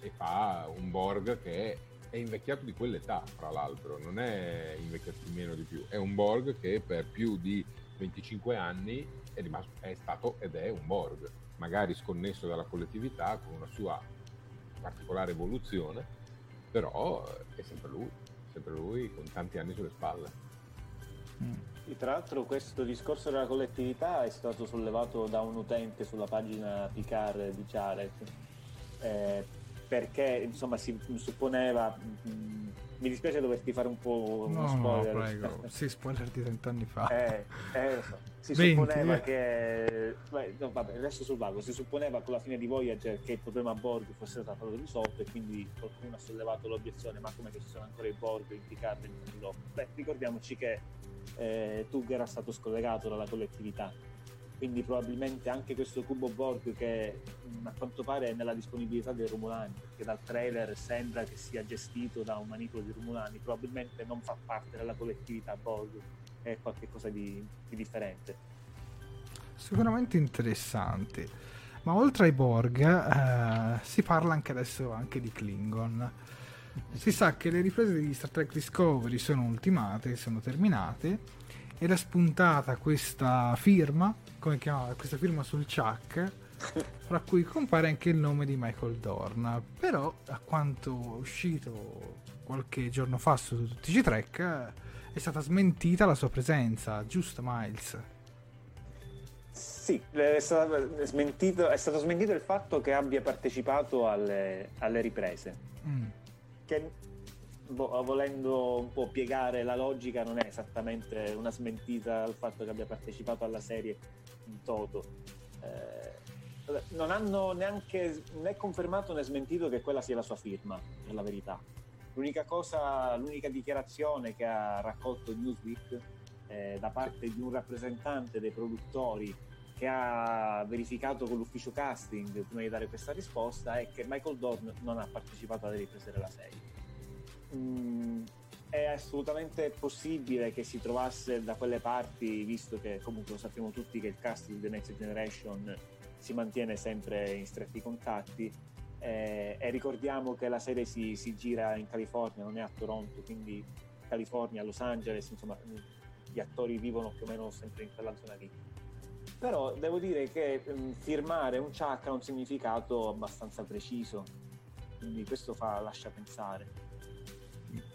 e fa un Borg che è invecchiato di quell'età, fra l'altro, non è invecchiato di meno di più, è un Borg che per più di 25 anni è, rimasto, è stato ed è un Borg, magari sconnesso dalla collettività con una sua particolare evoluzione, però è sempre lui, sempre lui con tanti anni sulle spalle. E tra l'altro questo discorso della collettività è stato sollevato da un utente sulla pagina Picard di Jared, eh, perché insomma si supponeva mh, mi dispiace doverti fare un po' uno No, no, spoiler. prego. Sì, spoiler di 30 anni fa. Eh, eh, lo so. Si 20, supponeva eh. che. beh, no, vabbè, adesso sul vago. Si supponeva con la fine di Voyager che il problema Borg fosse stato risolto e quindi qualcuno ha sollevato l'obiezione: ma come che ci sono ancora i Borg in Picard e in Lock? Beh, ricordiamoci che eh, Tug era stato scollegato dalla collettività. Quindi probabilmente anche questo cubo Borg che a quanto pare è nella disponibilità dei Romulani, perché dal trailer sembra che sia gestito da un manipolo di Romulani, probabilmente non fa parte della collettività Borg, è qualcosa di, di differente. Sicuramente interessante. Ma oltre ai Borg, eh, si parla anche adesso anche di Klingon. Si sa che le riprese di Star Trek Discovery sono ultimate, sono terminate. Era spuntata questa firma, come chiamava, questa firma sul Chuck, fra cui compare anche il nome di Michael Dorn. Però, a quanto è uscito qualche giorno fa su TG Trek, è stata smentita la sua presenza, giusto Miles? Sì, è stato smentito, è stato smentito il fatto che abbia partecipato alle, alle riprese. Mm. Che volendo un po' piegare la logica, non è esattamente una smentita al fatto che abbia partecipato alla serie in toto. Eh, non hanno neanche né confermato né smentito che quella sia la sua firma, per la verità. L'unica cosa, l'unica dichiarazione che ha raccolto Newsweek eh, da parte di un rappresentante dei produttori che ha verificato con l'ufficio casting prima di dare questa risposta è che Michael Dorn non ha partecipato alle riprese della serie. Mm, è assolutamente possibile che si trovasse da quelle parti, visto che comunque lo sappiamo tutti che il cast di The Next Generation si mantiene sempre in stretti contatti. eh, e ricordiamo che la serie si, si gira in California, non è a Toronto, quindi California, Los Angeles, insomma, gli attori vivono più o meno sempre in quella zona lì. Però devo dire che mm, firmare un Chuck ha un significato abbastanza preciso, quindi questo fa, lascia pensare.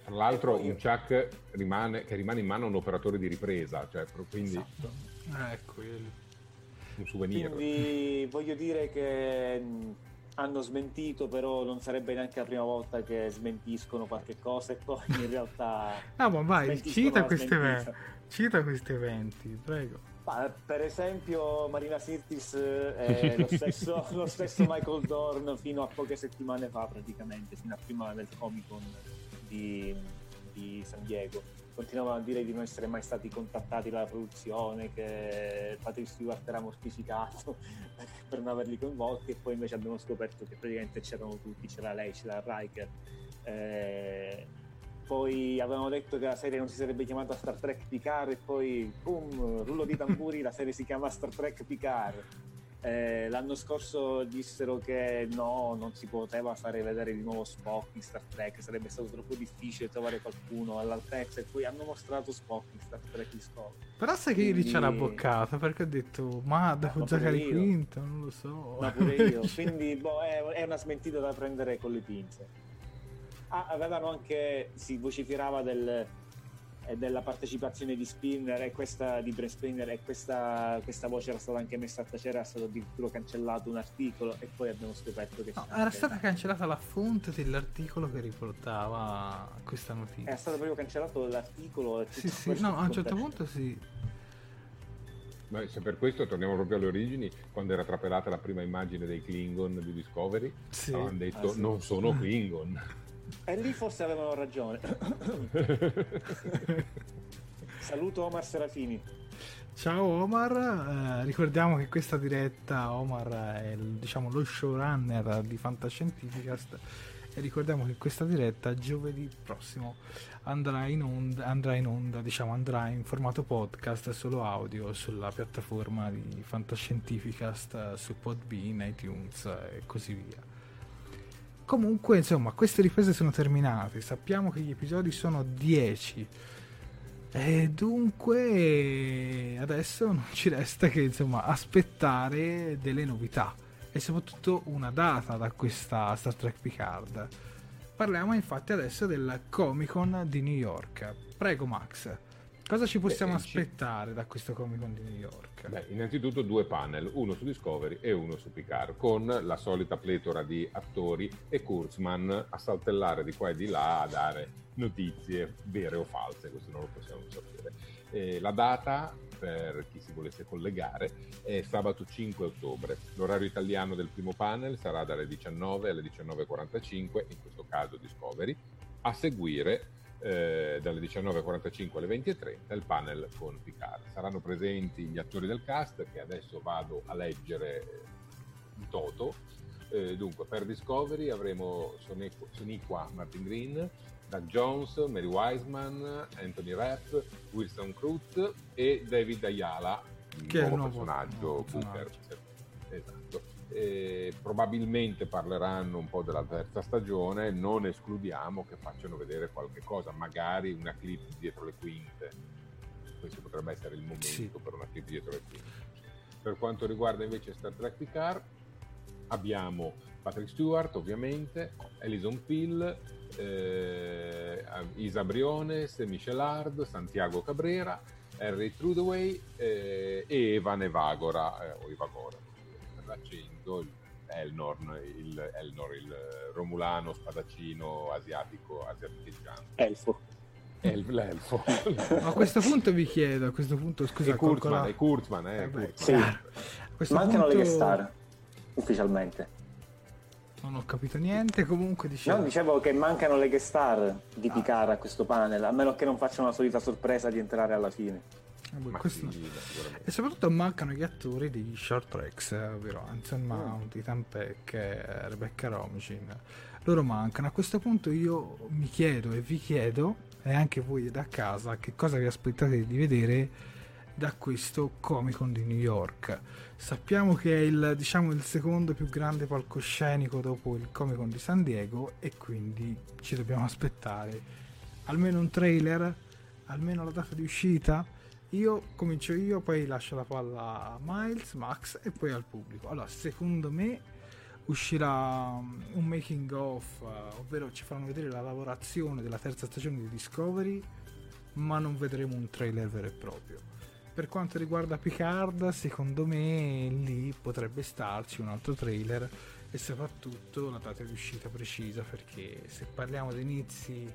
Tra l'altro poi- un Chuck rimane, che rimane in mano a un operatore di ripresa, cioè quindi Esatto. Eh, quello. un souvenir. Quindi voglio dire che hanno smentito, però non sarebbe neanche la prima volta che smentiscono qualche cosa e poi in realtà... No, ma vai, cita questi, eventi, cita questi eventi, prego. Ma, per esempio Marina Sirtis è lo stesso, lo stesso Michael Dorn fino a poche settimane fa praticamente, fino a prima del Comic Con di, di San Diego. Continuavano a dire di non essere mai stati contattati dalla produzione, che Patrick Stewart era mortificato per non averli coinvolti e poi invece abbiamo scoperto che praticamente c'erano tutti, c'era lei, c'era Riker. Eh, poi avevano detto che la serie non si sarebbe chiamata Star Trek Picard e poi boom, rullo di tamburi, la serie si chiama Star Trek Picard. Eh, l'anno scorso dissero che no, non si poteva fare vedere di nuovo Spock in Star Trek, sarebbe stato troppo difficile trovare qualcuno all'altezza e poi hanno mostrato Spock in Star Trek Discovery. Però sai che Quindi- c'è la boccata perché ho detto, ma devo Ma giocare il quinto, non lo so. Ma pure io, quindi boh, è, è una smentita da prendere con le pinze. Ah, avevano anche, si vociferava del, eh, della partecipazione di Spinner e questa di Brent Spinner e questa, questa voce era stata anche messa a tacere, era stato addirittura cancellato un articolo e poi abbiamo scoperto che No, era anche- stata cancellata la fonte dell'articolo che riportava questa notizia. era stato proprio cancellato l'articolo e Sì, sì, no, a un certo punto sì. Ma se per questo torniamo proprio alle origini, quando era trapelata la prima immagine dei Klingon di Discovery, Sì. avevano detto Ah, sì. non sono Klingon. E lì forse avevano ragione. Saluto Omar Serafini. Ciao Omar, eh, ricordiamo che questa diretta Omar è diciamo, lo showrunner di Fantascientificast e ricordiamo che questa diretta giovedì prossimo andrà in onda, andrà in onda, diciamo andrà in formato podcast solo audio sulla piattaforma di Fantascientificast su Podbean, iTunes e così via. Comunque, insomma, queste riprese sono terminate, sappiamo che gli episodi sono 10. E dunque adesso non ci resta che insomma aspettare delle novità e soprattutto una data da questa Star Trek Picard. Parliamo infatti adesso del Comic Con di New York. Prego Max, Cosa ci possiamo Beh, ci- aspettare da questo Comic Con di New York? Beh, innanzitutto due panel, uno su Discovery e uno su Picard, con la solita pletora di attori e Kurtzman a saltellare di qua e di là a dare notizie vere o false, questo non lo possiamo sapere. Eh, la data, per chi si volesse collegare, è sabato 5 ottobre. L'orario italiano del primo panel sarà dalle 19 alle 19.45, in questo caso Discovery, a seguire eh, dalle 19.45 alle 20.30 il panel con Picard. Saranno presenti gli attori del cast che adesso vado a leggere eh, in toto. Eh, dunque, per Discovery avremo Soniqua Martin Green, Doug Jones, Mary Wiseman, Anthony Rapp, Wilson Cruz e David Ayala, Che nuovo, nuovo- personaggio nuovo Booker. personaggio. Esatto. Eh, probabilmente parleranno un po' della terza stagione, non escludiamo che facciano vedere qualche cosa, magari una clip dietro le quinte. Questo potrebbe essere il momento Sì. per una clip dietro le quinte. Per quanto riguarda invece Star Trek Picard, abbiamo Patrick Stewart ovviamente, Alison Pill, eh, Isa Briones, Michel Hard, Santiago Cabrera, Harry Trudaway eh, e Evan Evagora, eh, o Evagora per l'accento, il Elnorn, il, Elnor, il romulano spadaccino asiatico, asiaticheggiante. Elfo. Elf, l'elfo. A questo punto vi chiedo, a questo punto scusa, e Kurtzman, calcola- è Kurtzman, eh, Eh Kurtzman. Sì. questo Mancano le punto guest star, ufficialmente. Non ho capito niente, comunque dicevo... No, dicevo che mancano le guest star di Picard a questo panel, a meno che non facciano la solita sorpresa di entrare alla fine. Vabbè, Ma questo-. E soprattutto mancano gli attori di Short Tracks, eh, ovvero Anson Mm. Mount, Ethan Peck, eh, Rebecca Romijn. Loro mancano. A questo punto io mi chiedo e vi chiedo, e anche voi da casa, che cosa vi aspettate di vedere da questo Comic Con di New York. Sappiamo che è il, diciamo, il secondo più grande palcoscenico dopo il Comic Con di San Diego e quindi ci dobbiamo aspettare almeno un trailer, almeno la data di uscita. Io comincio io, poi lascio la palla a Miles, Max e poi al pubblico. Allora, secondo me uscirà um, un making of, uh, ovvero ci faranno vedere la lavorazione della terza stagione di Discovery, ma non vedremo un trailer vero e proprio. Per quanto riguarda Picard, secondo me lì potrebbe starci un altro trailer e soprattutto la data di uscita precisa, perché se parliamo di inizi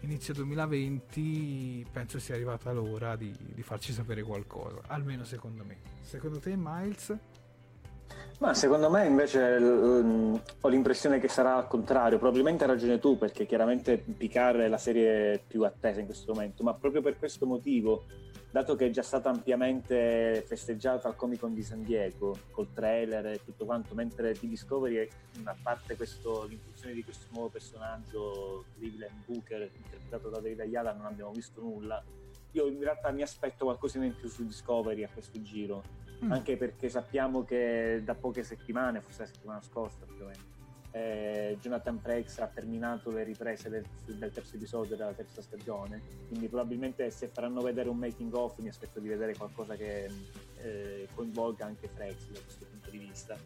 inizio 2020 penso sia arrivata l'ora di, di farci sapere qualcosa, almeno secondo me. Secondo te Miles? Ma secondo me invece l- ho l'impressione che sarà al contrario, probabilmente hai ragione tu perché chiaramente Picard è la serie più attesa in questo momento, ma proprio per questo motivo, dato che è già stata ampiamente festeggiata al Comic Con di San Diego col trailer e tutto quanto, mentre di Discovery, a parte questo, l'inclusione di questo nuovo personaggio, Cleveland Booker, interpretato da David Ayala, non abbiamo visto nulla. Io in realtà mi aspetto qualcosina in più su Discovery a questo giro Mm. anche perché sappiamo che da poche settimane, forse la settimana scorsa più o meno, eh, Jonathan Frakes ha terminato le riprese del, del terzo episodio della terza stagione, quindi probabilmente se faranno vedere un making of mi aspetto di vedere qualcosa che eh, coinvolga anche Frakes da questo punto di vista.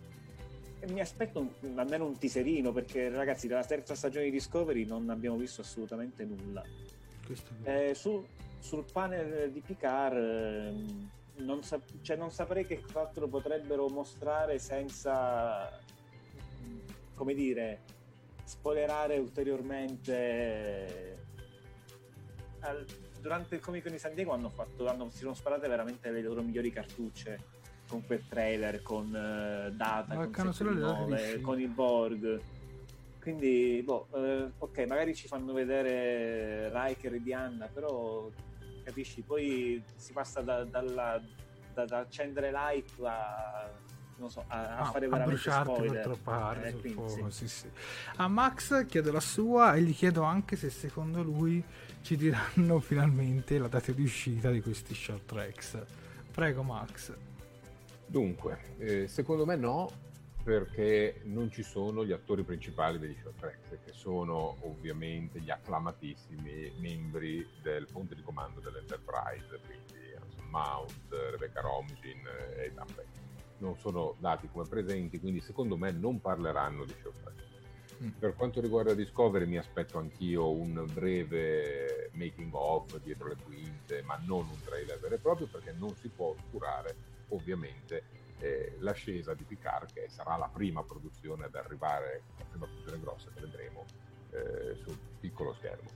E mi aspetto un- almeno un teaserino perché ragazzi dalla terza stagione di Discovery non abbiamo visto assolutamente nulla. Eh, sul, sul panel di Picard ehm, non, sap- cioè, non saprei che altro potrebbero mostrare senza, come dire, spoilerare ulteriormente. Al- durante il Comic Con di San Diego hanno fatto, hanno, si sono sparate veramente le loro migliori cartucce con quel trailer, con eh, Data, Mancano con solo le date di 7-9, uscita. con il Borg. Quindi, boh, eh, ok, magari ci fanno vedere Riker e Diana, però capisci, poi si passa da, dalla, da, da accendere l'hype a, non so, a, a Ah, fare a veramente bruciarti spoiler. per troppare Eh, quindi fuoco, sì. sì, sì. A Max chiedo la sua e gli chiedo anche se secondo lui ci diranno finalmente la data di uscita di questi short tracks. Prego Max. Dunque, eh, secondo me no, perché non ci sono gli attori principali degli short tracks, che sono ovviamente gli acclamatissimi membri del ponte di comando dell'Enterprise, quindi Anson Mount, Rebecca Romijn e Ethan Peck. Non sono dati come presenti, quindi secondo me non parleranno di track. Mm. Per quanto riguarda Discovery mi aspetto anch'io un breve making of dietro le quinte, ma non un trailer vero e proprio perché non si può oscurare ovviamente eh, l'ascesa di Picard che sarà la prima produzione ad arrivare, la prima produzione grossa che vedremo eh, sul piccolo schermo.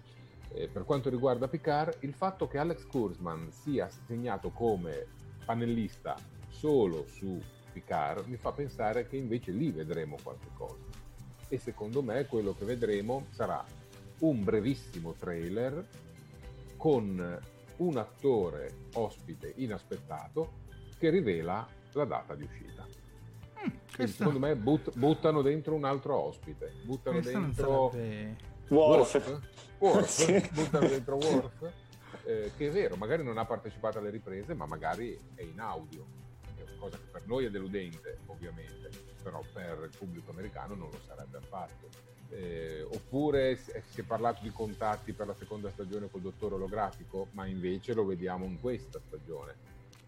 Eh, per quanto riguarda Picard, il fatto che Alex Kurzman sia segnato come panellista solo su Picard mi fa pensare che invece lì vedremo qualche cosa. E secondo me quello che vedremo sarà un brevissimo trailer con un attore ospite inaspettato che rivela la data di uscita. Quindi, questo- secondo me but- buttano dentro un altro ospite, buttano Questo non dentro sarebbe... Worf. Worf, Sì. buttano dentro Worf, eh, che è vero, magari non ha partecipato alle riprese, ma magari è in audio, cosa che per noi è deludente, ovviamente, però per il pubblico americano non lo sarebbe affatto. Eh, oppure si si è parlato di contatti per la seconda stagione col dottore olografico, ma invece lo vediamo in questa stagione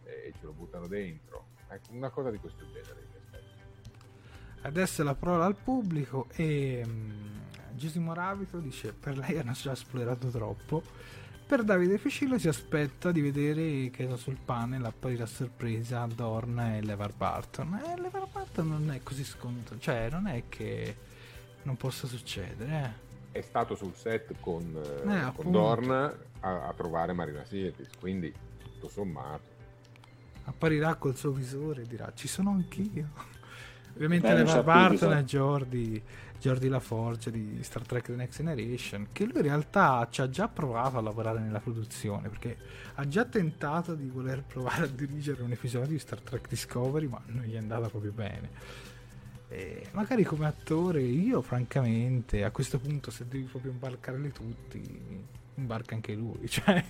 eh, e ce lo buttano dentro. Ecco, una cosa di questo genere. Adesso la parola al pubblico e mm, Giusimo Ravito dice per lei hanno già esplorato troppo. Per Davide Ficillo si aspetta di vedere che sul panel apparirà a sorpresa Dorn e Levar Barton. E Levar Barton non è così scontato, cioè non è che non possa succedere. Eh. È stato sul set con, eh, Eh, con. Dorn a, a trovare Marina Sirtis, quindi tutto sommato. Apparirà col suo visore e dirà ci sono anch'io. Ovviamente Beh, Levar Barton è Jordi, Jordi LaForge di Star Trek The Next Generation, che lui in realtà ci ha già provato a lavorare nella produzione, perché ha già tentato di voler provare a dirigere un episodio di Star Trek Discovery, ma non gli è andata proprio bene. E magari come attore, io francamente a questo punto se devi proprio imbarcarli tutti, imbarca anche lui. Cioè,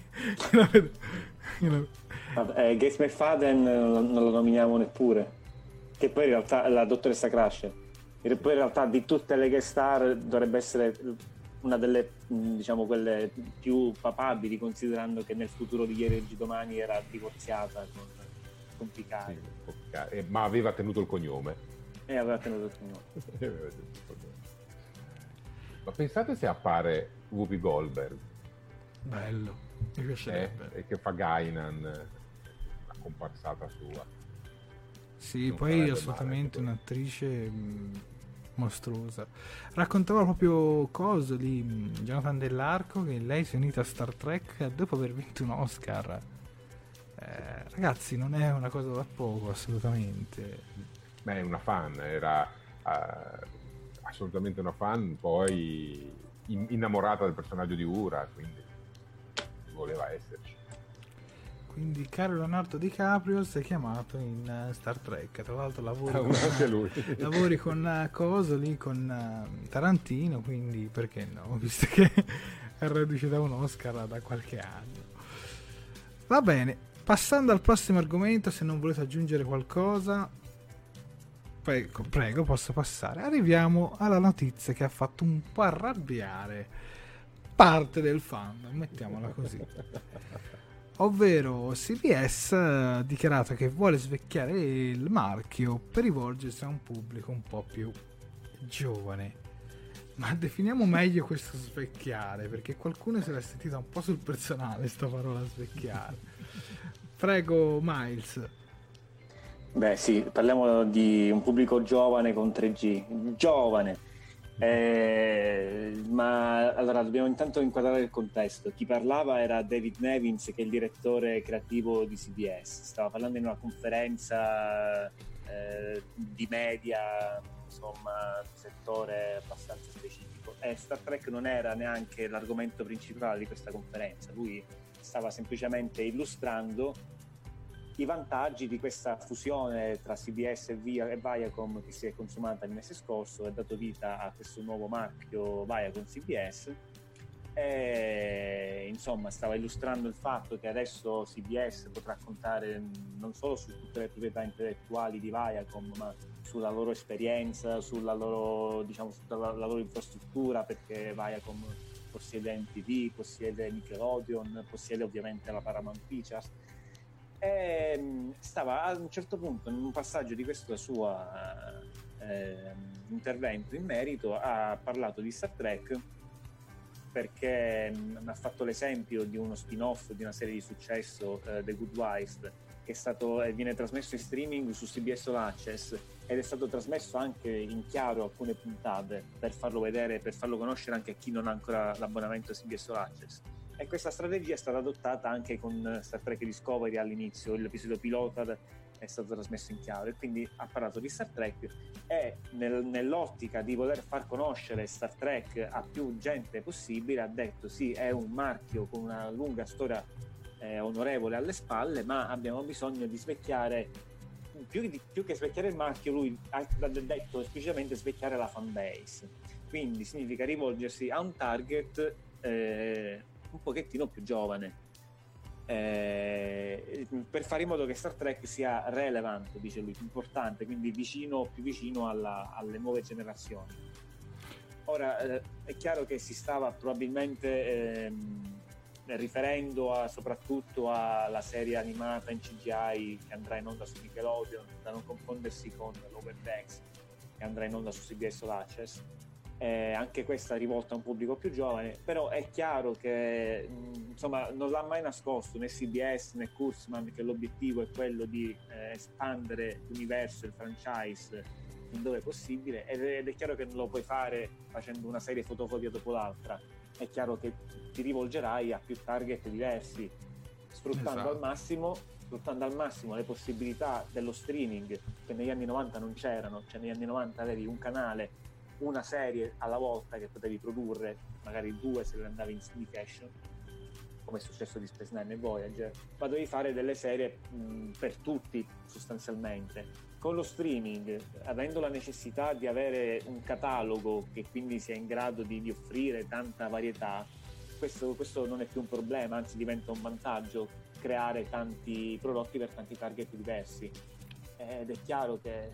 io vedo- io Vabbè, eh, Gates McFadden eh, non lo nominiamo neppure. Che poi in realtà è la dottoressa Crusher. E poi in realtà di tutte le guest star dovrebbe essere una delle mh, diciamo quelle più papabili considerando che nel futuro di ieri e di domani era divorziata con, con Picard Sì, picca- eh, ma aveva tenuto il cognome. e aveva tenuto il nome. Aveva tenuto il cognome. ma pensate se appare Whoopi Goldberg bello, mi eh, piacerebbe. e che fa Gainan, eh, la comparsata sua. Sì, Non poi assolutamente male, un'attrice mh, mostruosa. Raccontava proprio cosa lì, Jonathan Dell'Arco, che lei si è unita a Star Trek dopo aver vinto un Oscar. Eh, ragazzi, non è una cosa da poco, assolutamente. Beh, è una fan, era eh, assolutamente una fan, poi in- innamorata del personaggio di Ura, quindi voleva esserci. Quindi, caro Leonardo DiCaprio, sei chiamato in eh, Star Trek. Tra l'altro, lavori Ah, con, lavori con eh, Coso lì, con eh, Tarantino. Quindi, perché no? Visto che è reduce da un Oscar da qualche anno. Va bene, passando al prossimo argomento, se non volete aggiungere qualcosa, prego, prego, posso passare. Arriviamo alla notizia che ha fatto un po' arrabbiare parte del fandom, mettiamola così. Ovvero CBS ha dichiarato che vuole svecchiare il marchio per rivolgersi a un pubblico un po' più giovane. Ma definiamo meglio questo svecchiare, perché qualcuno se l'è sentita un po' sul personale sta parola svecchiare. Prego Miles. Beh sì, parliamo di un pubblico giovane con 3G, giovane. Eh, ma allora dobbiamo intanto inquadrare il contesto. Chi parlava era David Nevins, che è il direttore creativo di CBS. Stava parlando in una conferenza eh, di media, insomma, di settore abbastanza specifico. E Star Trek non era neanche l'argomento principale di questa conferenza. Lui stava semplicemente illustrando i vantaggi di questa fusione tra CBS e, Via- e Viacom che si è consumata il mese scorso e ha dato vita a questo nuovo marchio Viacom CBS e insomma stava illustrando il fatto che adesso CBS potrà contare non solo su tutte le proprietà intellettuali di Viacom ma sulla loro esperienza, sulla loro, diciamo, sulla la loro infrastruttura perché Viacom possiede MTV, possiede Nickelodeon, possiede ovviamente la Paramount Pictures e mh, stava a un certo punto in un passaggio di questo suo eh, intervento in merito ha parlato di Star Trek perché mh, mi ha fatto l'esempio di uno spin-off di una serie di successo, eh, The Good Wife, che stato, eh, viene trasmesso in streaming su CBS All Access ed è stato trasmesso anche in chiaro alcune puntate per farlo vedere, per farlo conoscere anche a chi non ha ancora l'abbonamento a CBS All Access. E questa strategia è stata adottata anche con Star Trek Discovery all'inizio, l'episodio pilota è stato trasmesso in chiaro. E quindi ha parlato di Star Trek e nel- nell'ottica di voler far conoscere Star Trek a più gente possibile ha detto sì è un marchio con una lunga storia eh, onorevole alle spalle ma abbiamo bisogno di svecchiare più, di- più che svecchiare il marchio lui ha detto esplicitamente svecchiare la fanbase. Quindi significa rivolgersi a un target eh, un pochettino più giovane eh, per fare in modo che Star Trek sia relevant, dice lui, importante, quindi vicino, più vicino alla- alle nuove generazioni. Ora eh, è chiaro che si stava probabilmente ehm, riferendo a- soprattutto alla serie animata in CGI che andrà in onda su Nickelodeon, da non confondersi con Lower Decks che andrà in onda su CBS All Access. Eh, anche questa rivolta a un pubblico più giovane, però è chiaro che mh, insomma non l'ha mai nascosto né CBS né Kurzman che l'obiettivo è quello di eh, espandere l'universo, il franchise in dove è possibile ed è, ed è chiaro che non lo puoi fare facendo una serie fotocopia dopo l'altra, è chiaro che ti rivolgerai a più target diversi, sfruttando Esatto. al massimo sfruttando al massimo le possibilità dello streaming che negli anni 90 non c'erano, cioè negli anni 90 avevi un canale una serie alla volta che potevi produrre, magari due se le andavi in syndication, come è successo di Space Nine e Voyager, ma dovevi fare delle serie mh, per tutti sostanzialmente. Con lo streaming, avendo la necessità di avere un catalogo che quindi sia in grado di, di offrire tanta varietà, questo, questo non è più un problema, anzi diventa un vantaggio creare tanti prodotti per tanti target diversi. Ed è chiaro che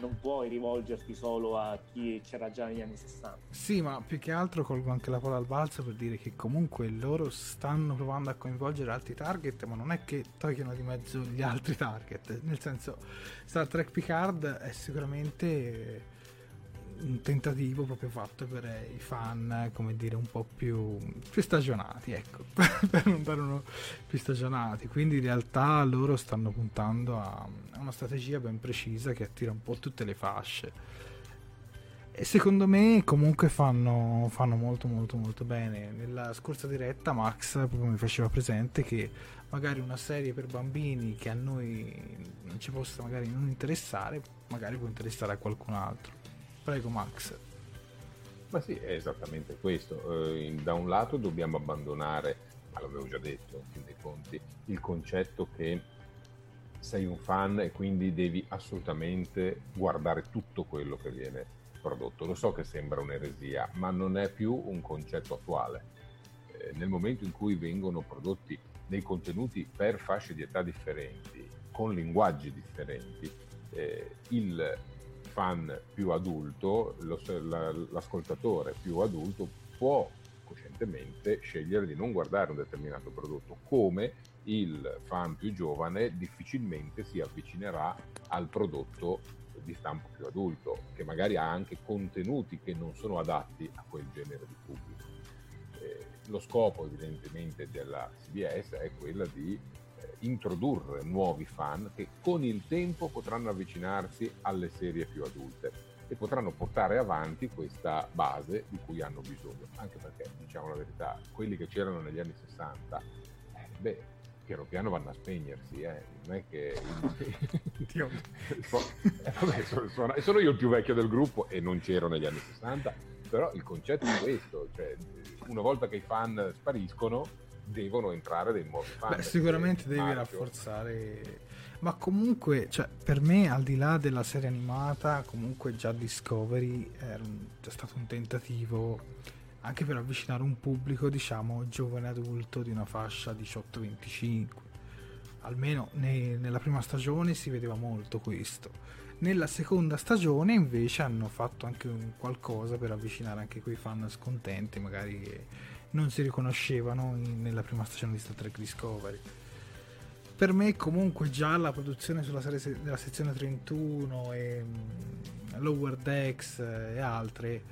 non puoi rivolgerti solo a chi c'era già negli anni 60. Sì, ma più che altro colgo anche la palla al balzo per dire che comunque loro stanno provando a coinvolgere altri target, ma non è che togliano di mezzo gli altri target. Nel senso, Star Trek Picard è sicuramente un tentativo proprio fatto per eh, i fan, come dire, un po' più, più stagionati, ecco, per non dare uno più stagionati. Quindi in realtà loro stanno puntando a a una strategia ben precisa che attira un po' tutte le fasce. E secondo me comunque fanno, fanno molto molto molto bene. Nella scorsa diretta Max proprio mi faceva presente che magari una serie per bambini che a noi non ci possa magari non interessare, magari può interessare a qualcun altro. Prego Max. Ma sì, è esattamente questo. Eh, da un lato dobbiamo abbandonare, ma l'avevo già detto, in fin dei conti, il concetto che sei un fan e quindi devi assolutamente guardare tutto quello che viene prodotto. Lo so che sembra un'eresia, ma non è più un concetto attuale. Eh, nel momento in cui vengono prodotti dei contenuti per fasce di età differenti, con linguaggi differenti, eh, il fan più adulto, lo- la- l'ascoltatore più adulto può coscientemente scegliere di non guardare un determinato prodotto, come il fan più giovane difficilmente si avvicinerà al prodotto di stampo più adulto, che magari ha anche contenuti che non sono adatti a quel genere di pubblico. Eh, lo scopo evidentemente della CBS è quella di introdurre nuovi fan che con il tempo potranno avvicinarsi alle serie più adulte e potranno portare avanti questa base di cui hanno bisogno. Anche perché, diciamo la verità, quelli che c'erano negli anni 60, eh, beh, piano piano vanno a spegnersi, eh. non è che... Dio. Eh, vabbè, sono, sono- sono io il più vecchio del gruppo e non c'ero negli anni 60, però il concetto è questo, cioè una volta che i fan spariscono devono entrare dei nuovi fan. Beh, sicuramente devi marchio- rafforzare. Ma comunque, cioè, per me, al di là della serie animata, comunque già Discovery è stato un tentativo anche per avvicinare un pubblico, diciamo, giovane adulto di una fascia 18-25. Almeno ne- nella prima stagione si vedeva molto questo. Nella seconda stagione invece hanno fatto anche un qualcosa per avvicinare anche quei fan scontenti, magari che non si riconoscevano in- nella prima stagione di Star Trek Discovery. Per me comunque già la produzione sulla serie se- della sezione 31 e mm, Lower Decks eh, e altre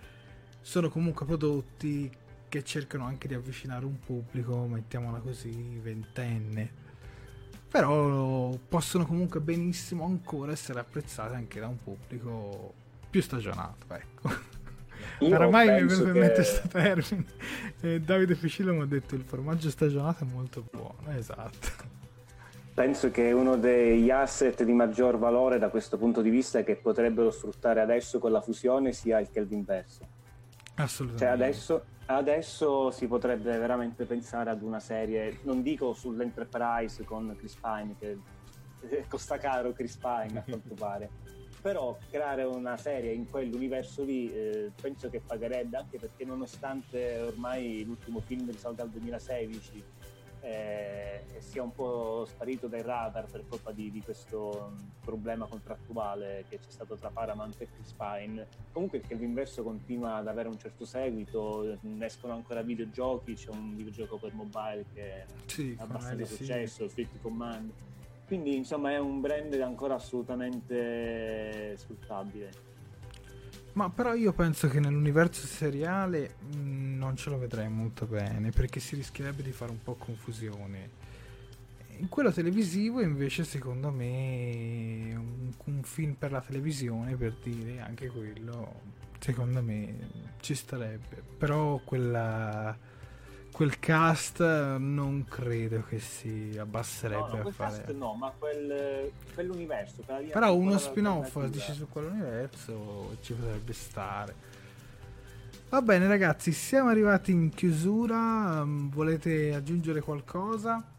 sono comunque prodotti che cercano anche di avvicinare un pubblico, mettiamola così, ventenne. Però possono comunque benissimo ancora essere apprezzate anche da un pubblico più stagionato, ecco. Io Oramai mi è penso venuto in mente questo termine. E Davide Ficillo mi ha detto il formaggio stagionato è molto buono, esatto. Penso che uno degli asset di maggior valore da questo punto di vista che potrebbero sfruttare adesso con la fusione sia il Kelvin verso. Assolutamente. Cioè adesso, adesso si potrebbe veramente pensare ad una serie, non dico sull'Enterprise con Chris Pine, che eh, costa caro Chris Pine a quanto pare, però creare una serie in quell'universo lì eh, penso che pagherebbe anche perché nonostante ormai l'ultimo film risalga al 2016 eh, sia un po' sparito dai radar per colpa di, di questo mh, problema contrattuale che c'è stato tra Paramount e Chris Pine. Comunque il Kelvin Verso continua ad avere un certo seguito, mh, escono ancora videogiochi, c'è un videogioco per mobile che Sì, ha abbastanza successo, Fleet Command. Quindi insomma è un brand ancora assolutamente sfruttabile. Ma però io penso che nell'universo seriale mh, non ce lo vedrei molto bene perché si rischierebbe di fare un po' confusione. In quello televisivo invece secondo me un, un film per la televisione per dire anche quello secondo me ci starebbe. Però quella, quel cast non credo che si abbasserebbe No, no, a fare... cast no, ma quel, quell'universo. linea Però uno spin-off dici su quell'universo ci potrebbe stare. Va bene ragazzi, siamo arrivati in chiusura. mm, Volete aggiungere qualcosa?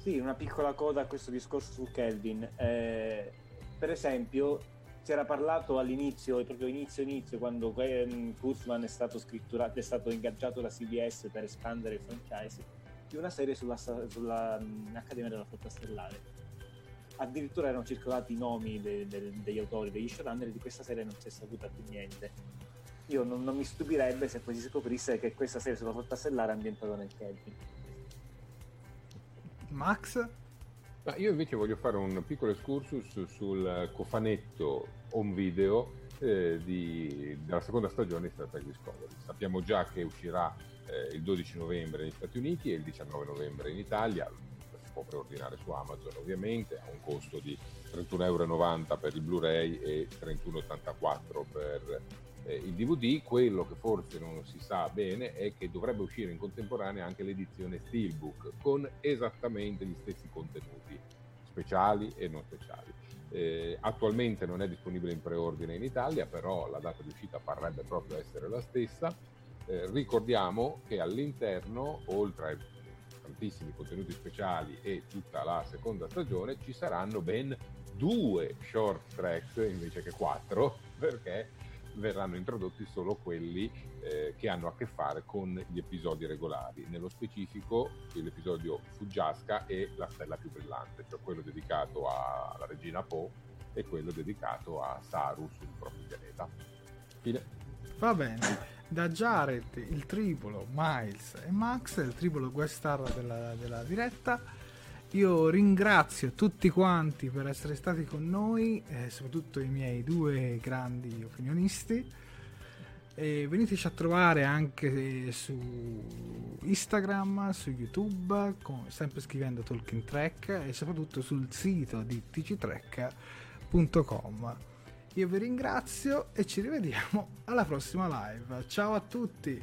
Sì, una piccola coda a questo discorso su Kelvin. Eh, per esempio, si era parlato all'inizio, proprio inizio inizio, quando ehm, Kurtzman è stato scritturato, è stato ingaggiato da CBS per espandere il franchise, di una serie sulla, sulla della Flotta Stellare. Addirittura erano circolati i nomi de- de- degli autori, degli showrunner, e di questa serie non si è saputa più niente. Io non, non mi stupirebbe se poi si scoprisse che questa serie sulla Flotta Stellare è ambientata nel Kelvin. Max? Ma io invece voglio fare un piccolo excursus sul cofanetto home video eh, di- della seconda stagione di Star Trek Discovery. Sappiamo già che uscirà eh, il 12 novembre negli Stati Uniti e il 19 novembre in Italia. Si può preordinare su Amazon ovviamente, ha un costo di 31,90 euro per il Blu-ray e 31,84 per eh, il DVD. Quello che forse non si sa bene è che dovrebbe uscire in contemporanea anche l'edizione Steelbook con esattamente gli stessi contenuti speciali e non speciali. Eh, attualmente non è disponibile in preordine in Italia, però la data di uscita parrebbe proprio essere la stessa. Eh, ricordiamo che all'interno, oltre ai tantissimi contenuti speciali e tutta la seconda stagione, ci saranno ben due short tracks invece che quattro, perché verranno introdotti solo quelli eh, che hanno a che fare con gli episodi regolari. Nello specifico l'episodio Fuggiasca e La stella più brillante, cioè quello dedicato alla regina Po e quello dedicato a Saru sul proprio pianeta. Fine. Va bene. Da Jared, il tripolo, Miles e Max, il tripolo guest star della, della diretta. Io ringrazio tutti quanti per essere stati con noi, eh, soprattutto i miei due grandi opinionisti. E veniteci a trovare anche su Instagram, su YouTube, con- sempre scrivendo Talking Track e soprattutto sul sito di tctrack.com. Io vi ringrazio e ci rivediamo alla prossima live. Ciao a tutti!